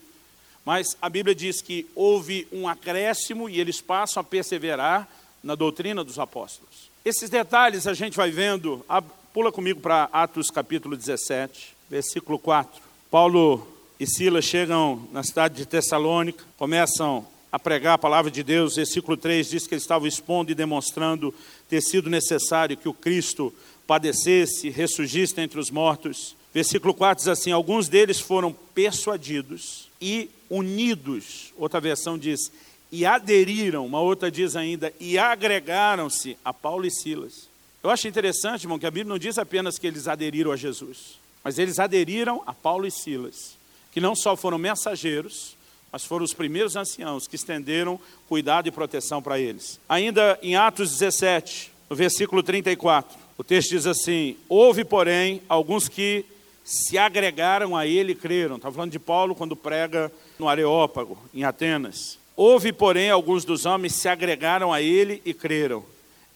mas a Bíblia diz que houve um acréscimo e eles passam a perseverar na doutrina dos apóstolos. Esses detalhes a gente vai vendo, pula comigo para Atos capítulo 17, versículo 4. Paulo e Silas chegam na cidade de Tessalônica, começam a pregar a palavra de Deus. Versículo 3 diz que eles estavam expondo e demonstrando ter sido necessário que o Cristo padecesse, ressurgisse entre os mortos. Versículo 4 diz assim: Alguns deles foram persuadidos e unidos. Outra versão diz: e aderiram. Uma outra diz ainda: e agregaram-se a Paulo e Silas. Eu acho interessante, irmão, que a Bíblia não diz apenas que eles aderiram a Jesus, mas eles aderiram a Paulo e Silas que não só foram mensageiros, mas foram os primeiros anciãos que estenderam cuidado e proteção para eles. Ainda em Atos 17, no versículo 34, o texto diz assim: Houve, porém, alguns que se agregaram a ele e creram. Está falando de Paulo quando prega no Areópago, em Atenas. Houve, porém, alguns dos homens se agregaram a ele e creram.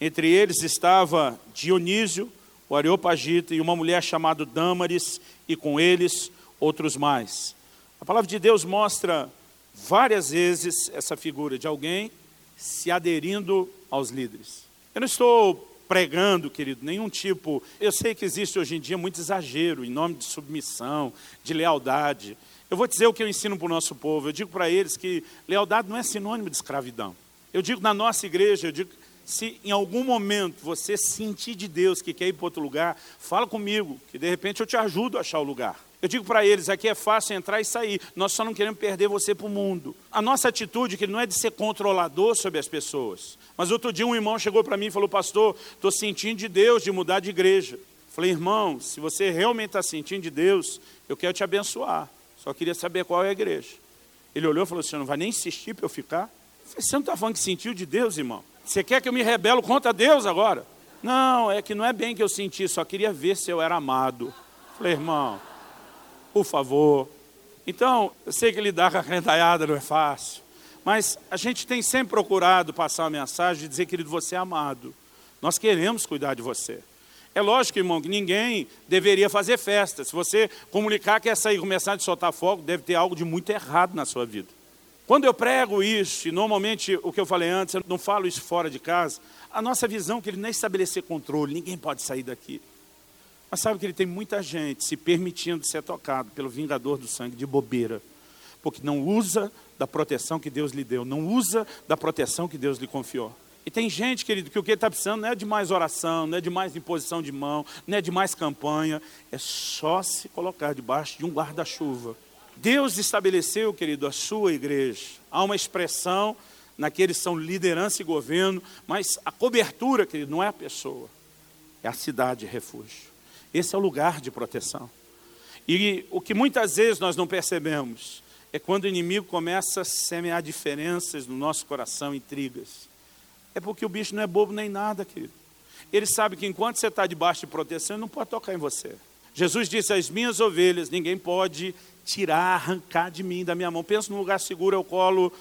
Entre eles estava Dionísio, o Areopagita, e uma mulher chamada Dâmaris, e com eles outros mais. A palavra de Deus mostra várias vezes essa figura de alguém se aderindo aos líderes. Eu não estou pregando, querido, nenhum tipo. Eu sei que existe hoje em dia muito exagero em nome de submissão, de lealdade. Eu vou dizer o que eu ensino para o nosso povo. Eu digo para eles que lealdade não é sinônimo de escravidão. Eu digo na nossa igreja, eu digo, se em algum momento você sentir de Deus que quer ir para outro lugar, fala comigo, que de repente eu te ajudo a achar o lugar. Eu digo para eles, aqui é fácil entrar e sair. Nós só não queremos perder você para o mundo. A nossa atitude que não é de ser controlador sobre as pessoas. Mas outro dia um irmão chegou para mim e falou, pastor, estou sentindo de Deus de mudar de igreja. Falei, irmão, se você realmente está sentindo de Deus, eu quero te abençoar. Só queria saber qual é a igreja. Ele olhou e falou, você não vai nem insistir para eu ficar? Eu falei, você não está falando que sentiu de Deus, irmão? Você quer que eu me rebelo contra Deus agora? Não, é que não é bem que eu senti, só queria ver se eu era amado. Falei, irmão, por favor. Então, eu sei que lidar com a crentaiada não é fácil, mas a gente tem sempre procurado passar uma mensagem e dizer, querido, você é amado. Nós queremos cuidar de você. É lógico, irmão, que ninguém deveria fazer festa. Se você comunicar que é sair começar a soltar fogo, deve ter algo de muito errado na sua vida. Quando eu prego isso, e normalmente o que eu falei antes, eu não falo isso fora de casa, a nossa visão é que ele não é estabelecer controle, ninguém pode sair daqui. Mas sabe que ele tem muita gente se permitindo ser tocado pelo vingador do sangue de bobeira, porque não usa da proteção que Deus lhe deu, não usa da proteção que Deus lhe confiou. E tem gente, querido, que o que ele está precisando não é de mais oração, não é de mais imposição de mão, não é de mais campanha, é só se colocar debaixo de um guarda-chuva. Deus estabeleceu, querido, a sua igreja. Há uma expressão naqueles são liderança e governo, mas a cobertura, querido, não é a pessoa, é a cidade de refúgio. Esse é o lugar de proteção. E o que muitas vezes nós não percebemos é quando o inimigo começa a semear diferenças no nosso coração, intrigas. É porque o bicho não é bobo nem nada, querido. Ele sabe que enquanto você está debaixo de proteção, ele não pode tocar em você. Jesus disse: As minhas ovelhas, ninguém pode tirar, arrancar de mim, da minha mão. Pensa num lugar seguro, é o colo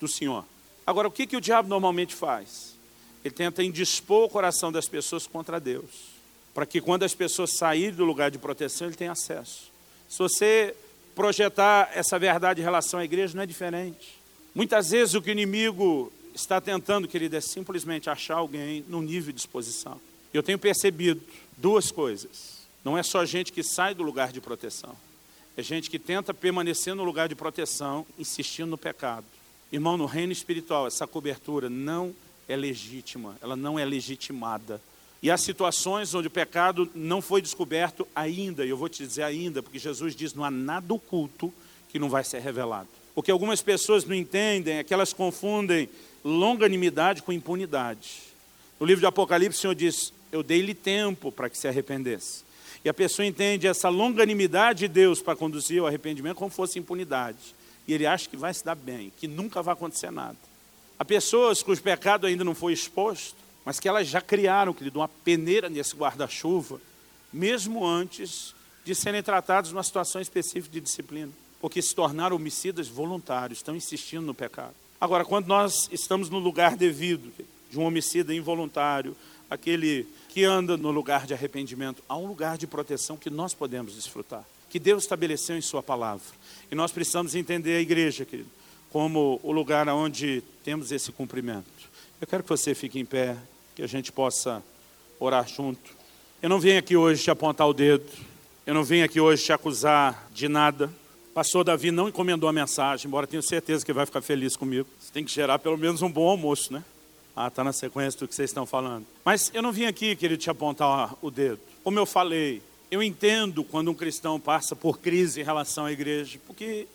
do Senhor. Agora, o que, que o diabo normalmente faz? Ele tenta indispor o coração das pessoas contra Deus para que quando as pessoas saírem do lugar de proteção, ele tenha acesso. Se você projetar essa verdade em relação à igreja, não é diferente. Muitas vezes o que o inimigo está tentando, querido, é simplesmente achar alguém no nível de exposição. Eu tenho percebido duas coisas. Não é só gente que sai do lugar de proteção. É gente que tenta permanecer no lugar de proteção, insistindo no pecado. Irmão, no reino espiritual, essa cobertura não é legítima, ela não é legitimada. E há situações onde o pecado não foi descoberto ainda, e eu vou te dizer ainda, porque Jesus diz: não há nada oculto que não vai ser revelado. Porque algumas pessoas não entendem, é que elas confundem longanimidade com impunidade. No livro de Apocalipse, o Senhor diz: Eu dei-lhe tempo para que se arrependesse. E a pessoa entende essa longanimidade de Deus para conduzir ao arrependimento como fosse impunidade. E ele acha que vai se dar bem, que nunca vai acontecer nada. Há pessoas cujo pecado ainda não foi exposto, mas que elas já criaram, querido, uma peneira nesse guarda-chuva, mesmo antes de serem tratados numa situação específica de disciplina. Porque se tornaram homicidas voluntários, estão insistindo no pecado. Agora, quando nós estamos no lugar devido de um homicida involuntário, aquele que anda no lugar de arrependimento, há um lugar de proteção que nós podemos desfrutar, que Deus estabeleceu em Sua palavra. E nós precisamos entender a igreja, querido, como o lugar onde temos esse cumprimento. Eu quero que você fique em pé, que a gente possa orar junto. Eu não venho aqui hoje te apontar o dedo, eu não venho aqui hoje te acusar de nada. Pastor Davi não encomendou a mensagem, embora tenha certeza que vai ficar feliz comigo. Você tem que gerar pelo menos um bom almoço, né? Ah, está na sequência do que vocês estão falando. Mas eu não vim aqui, querido, te apontar o dedo. Como eu falei, eu entendo quando um cristão passa por crise em relação à igreja, porque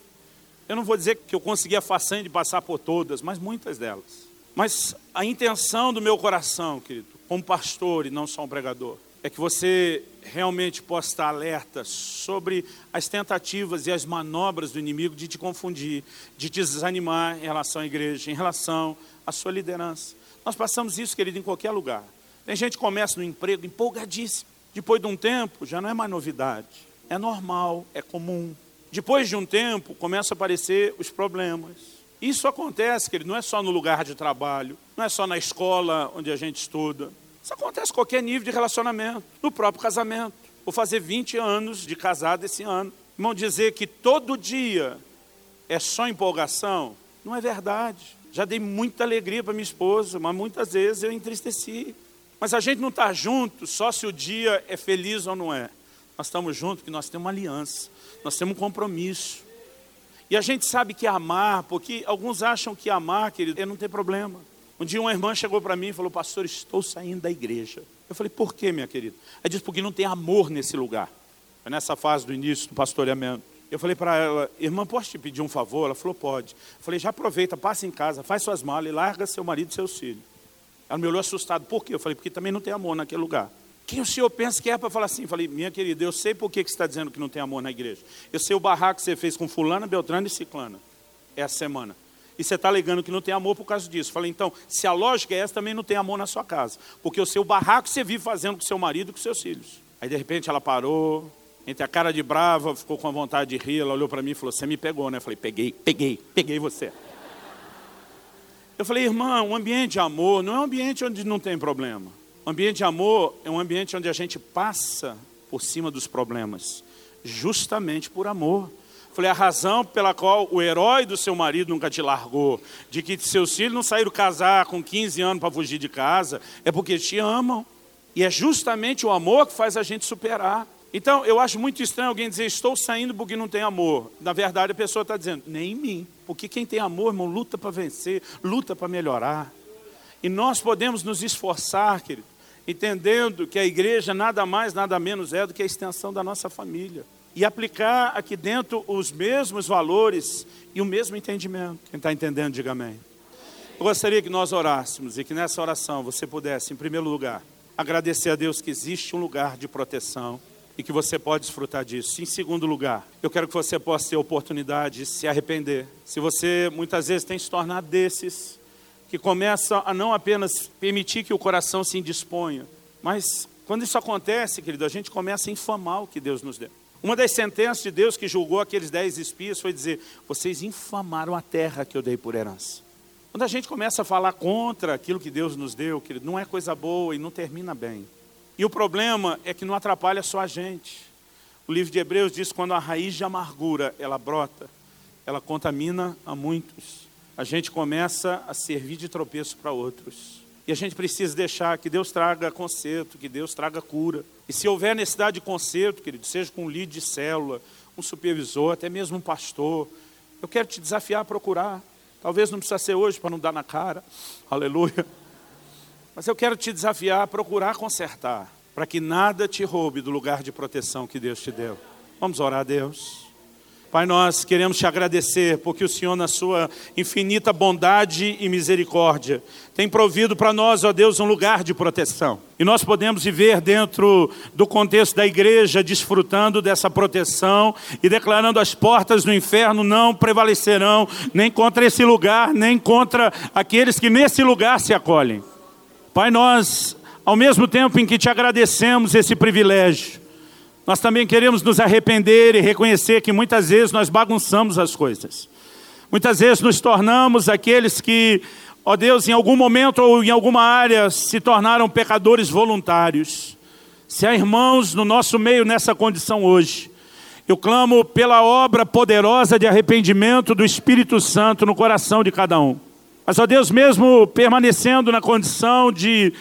eu não vou dizer que eu consegui a façanha de passar por todas, mas muitas delas. Mas a intenção do meu coração, querido, como pastor e não só um pregador, é que você realmente possa estar alerta sobre as tentativas e as manobras do inimigo de te confundir, de te desanimar em relação à igreja, em relação à sua liderança. Nós passamos isso, querido, em qualquer lugar. Tem gente que começa no emprego empolgadíssimo. Depois de um tempo, já não é mais novidade. É normal, é comum. Depois de um tempo, começam a aparecer os problemas. Isso acontece, querido, não é só no lugar de trabalho, não é só na escola onde a gente estuda. Isso acontece em qualquer nível de relacionamento, no próprio casamento. Vou fazer 20 anos de casado esse ano. Irmão, dizer que todo dia é só empolgação, não é verdade. Já dei muita alegria para minha esposa, mas muitas vezes eu entristeci. Mas a gente não está junto só se o dia é feliz ou não é. Nós estamos juntos porque nós temos uma aliança, nós temos um compromisso. E a gente sabe que amar, porque alguns acham que amar, querido, é não ter problema. Um dia uma irmã chegou para mim e falou, pastor, estou saindo da igreja. Eu falei, por quê, minha querida? Ela disse, porque não tem amor nesse lugar. Foi nessa fase do início do pastoreamento. Eu falei para ela, irmã, posso te pedir um favor? Ela falou, pode. Eu falei, já aproveita, passa em casa, faz suas malas e larga seu marido e seus filhos. Ela me olhou assustado, por quê? Eu falei, porque também não tem amor naquele lugar. Quem o senhor pensa que é para falar assim? Eu falei, minha querida, eu sei por que, que você está dizendo que não tem amor na igreja. Eu sei o barraco que você fez com fulana, beltrana e ciclana essa semana e você está alegando que não tem amor por causa disso. Falei, então, se a lógica é essa, também não tem amor na sua casa. Porque o seu barraco você vive fazendo com seu marido e com seus filhos. Aí, de repente, ela parou, entre a cara de brava, ficou com a vontade de rir, ela olhou para mim e falou, você me pegou, né? Eu falei, peguei, peguei, peguei você. Eu falei, irmã, um ambiente de amor não é um ambiente onde não tem problema. Um ambiente de amor é um ambiente onde a gente passa por cima dos problemas, justamente por amor. Falei, a razão pela qual o herói do seu marido nunca te largou, de que seus filhos não saíram casar com 15 anos para fugir de casa, é porque te amam. E é justamente o amor que faz a gente superar. Então, eu acho muito estranho alguém dizer, estou saindo porque não tem amor. Na verdade, a pessoa está dizendo, nem em mim. Porque quem tem amor, irmão, luta para vencer, luta para melhorar. E nós podemos nos esforçar, querido, entendendo que a igreja nada mais, nada menos é do que a extensão da nossa família e aplicar aqui dentro os mesmos valores e o mesmo entendimento. Quem está entendendo, diga amém. Eu gostaria que nós orássemos e que nessa oração você pudesse, em primeiro lugar, agradecer a Deus que existe um lugar de proteção e que você pode desfrutar disso. Em segundo lugar, eu quero que você possa ter a oportunidade de se arrepender. Se você muitas vezes tem se tornado desses que começam a não apenas permitir que o coração se indisponha, mas quando isso acontece, querido, a gente começa a infamar o que Deus nos deu. Uma das sentenças de Deus que julgou aqueles dez espias foi dizer: vocês infamaram a terra que eu dei por herança. Quando a gente começa a falar contra aquilo que Deus nos deu, que não é coisa boa e não termina bem. E o problema é que não atrapalha só a gente. O livro de Hebreus diz: quando a raiz de amargura ela brota, ela contamina a muitos. A gente começa a servir de tropeço para outros. E a gente precisa deixar que Deus traga conserto, que Deus traga cura. E se houver necessidade de conserto, querido, seja com um líder de célula, um supervisor, até mesmo um pastor, eu quero te desafiar a procurar. Talvez não precisa ser hoje para não dar na cara, aleluia. Mas eu quero te desafiar a procurar consertar, para que nada te roube do lugar de proteção que Deus te deu. Vamos orar a Deus. Pai, nós queremos te agradecer porque o Senhor, na sua infinita bondade e misericórdia, tem provido para nós, ó Deus, um lugar de proteção. E nós podemos viver dentro do contexto da igreja, desfrutando dessa proteção e declarando as portas do inferno não prevalecerão nem contra esse lugar, nem contra aqueles que nesse lugar se acolhem. Pai, nós, ao mesmo tempo em que te agradecemos esse privilégio, nós também queremos nos arrepender e reconhecer que muitas vezes nós bagunçamos as coisas. Muitas vezes nos tornamos aqueles que, ó Deus, em algum momento ou em alguma área se tornaram pecadores voluntários. Se há irmãos no nosso meio nessa condição hoje, eu clamo pela obra poderosa de arrependimento do Espírito Santo no coração de cada um. Mas, ó Deus, mesmo permanecendo na condição de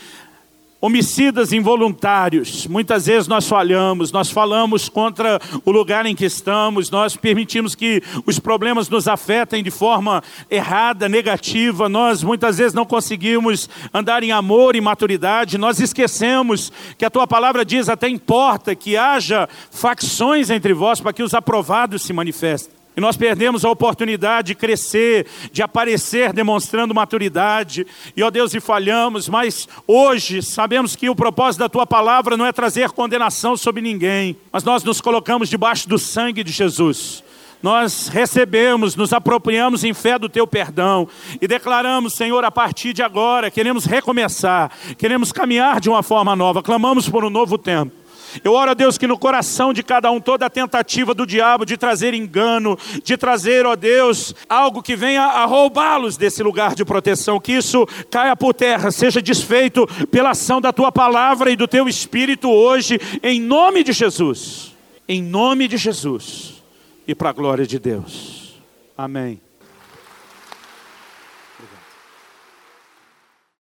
homicidas involuntários. Muitas vezes nós falhamos, nós falamos contra o lugar em que estamos, nós permitimos que os problemas nos afetem de forma errada, negativa. Nós muitas vezes não conseguimos andar em amor e maturidade. Nós esquecemos que a tua palavra diz até importa que haja facções entre vós para que os aprovados se manifestem. E nós perdemos a oportunidade de crescer, de aparecer demonstrando maturidade. E, ó Deus, e falhamos, mas hoje sabemos que o propósito da tua palavra não é trazer condenação sobre ninguém, mas nós nos colocamos debaixo do sangue de Jesus. Nós recebemos, nos apropriamos em fé do teu perdão e declaramos, Senhor, a partir de agora, queremos recomeçar, queremos caminhar de uma forma nova, clamamos por um novo tempo. Eu oro a Deus que no coração de cada um, toda a tentativa do diabo de trazer engano, de trazer, ó Deus, algo que venha a roubá-los desse lugar de proteção, que isso caia por terra, seja desfeito pela ação da tua palavra e do teu espírito hoje, em nome de Jesus. Em nome de Jesus e para a glória de Deus. Amém.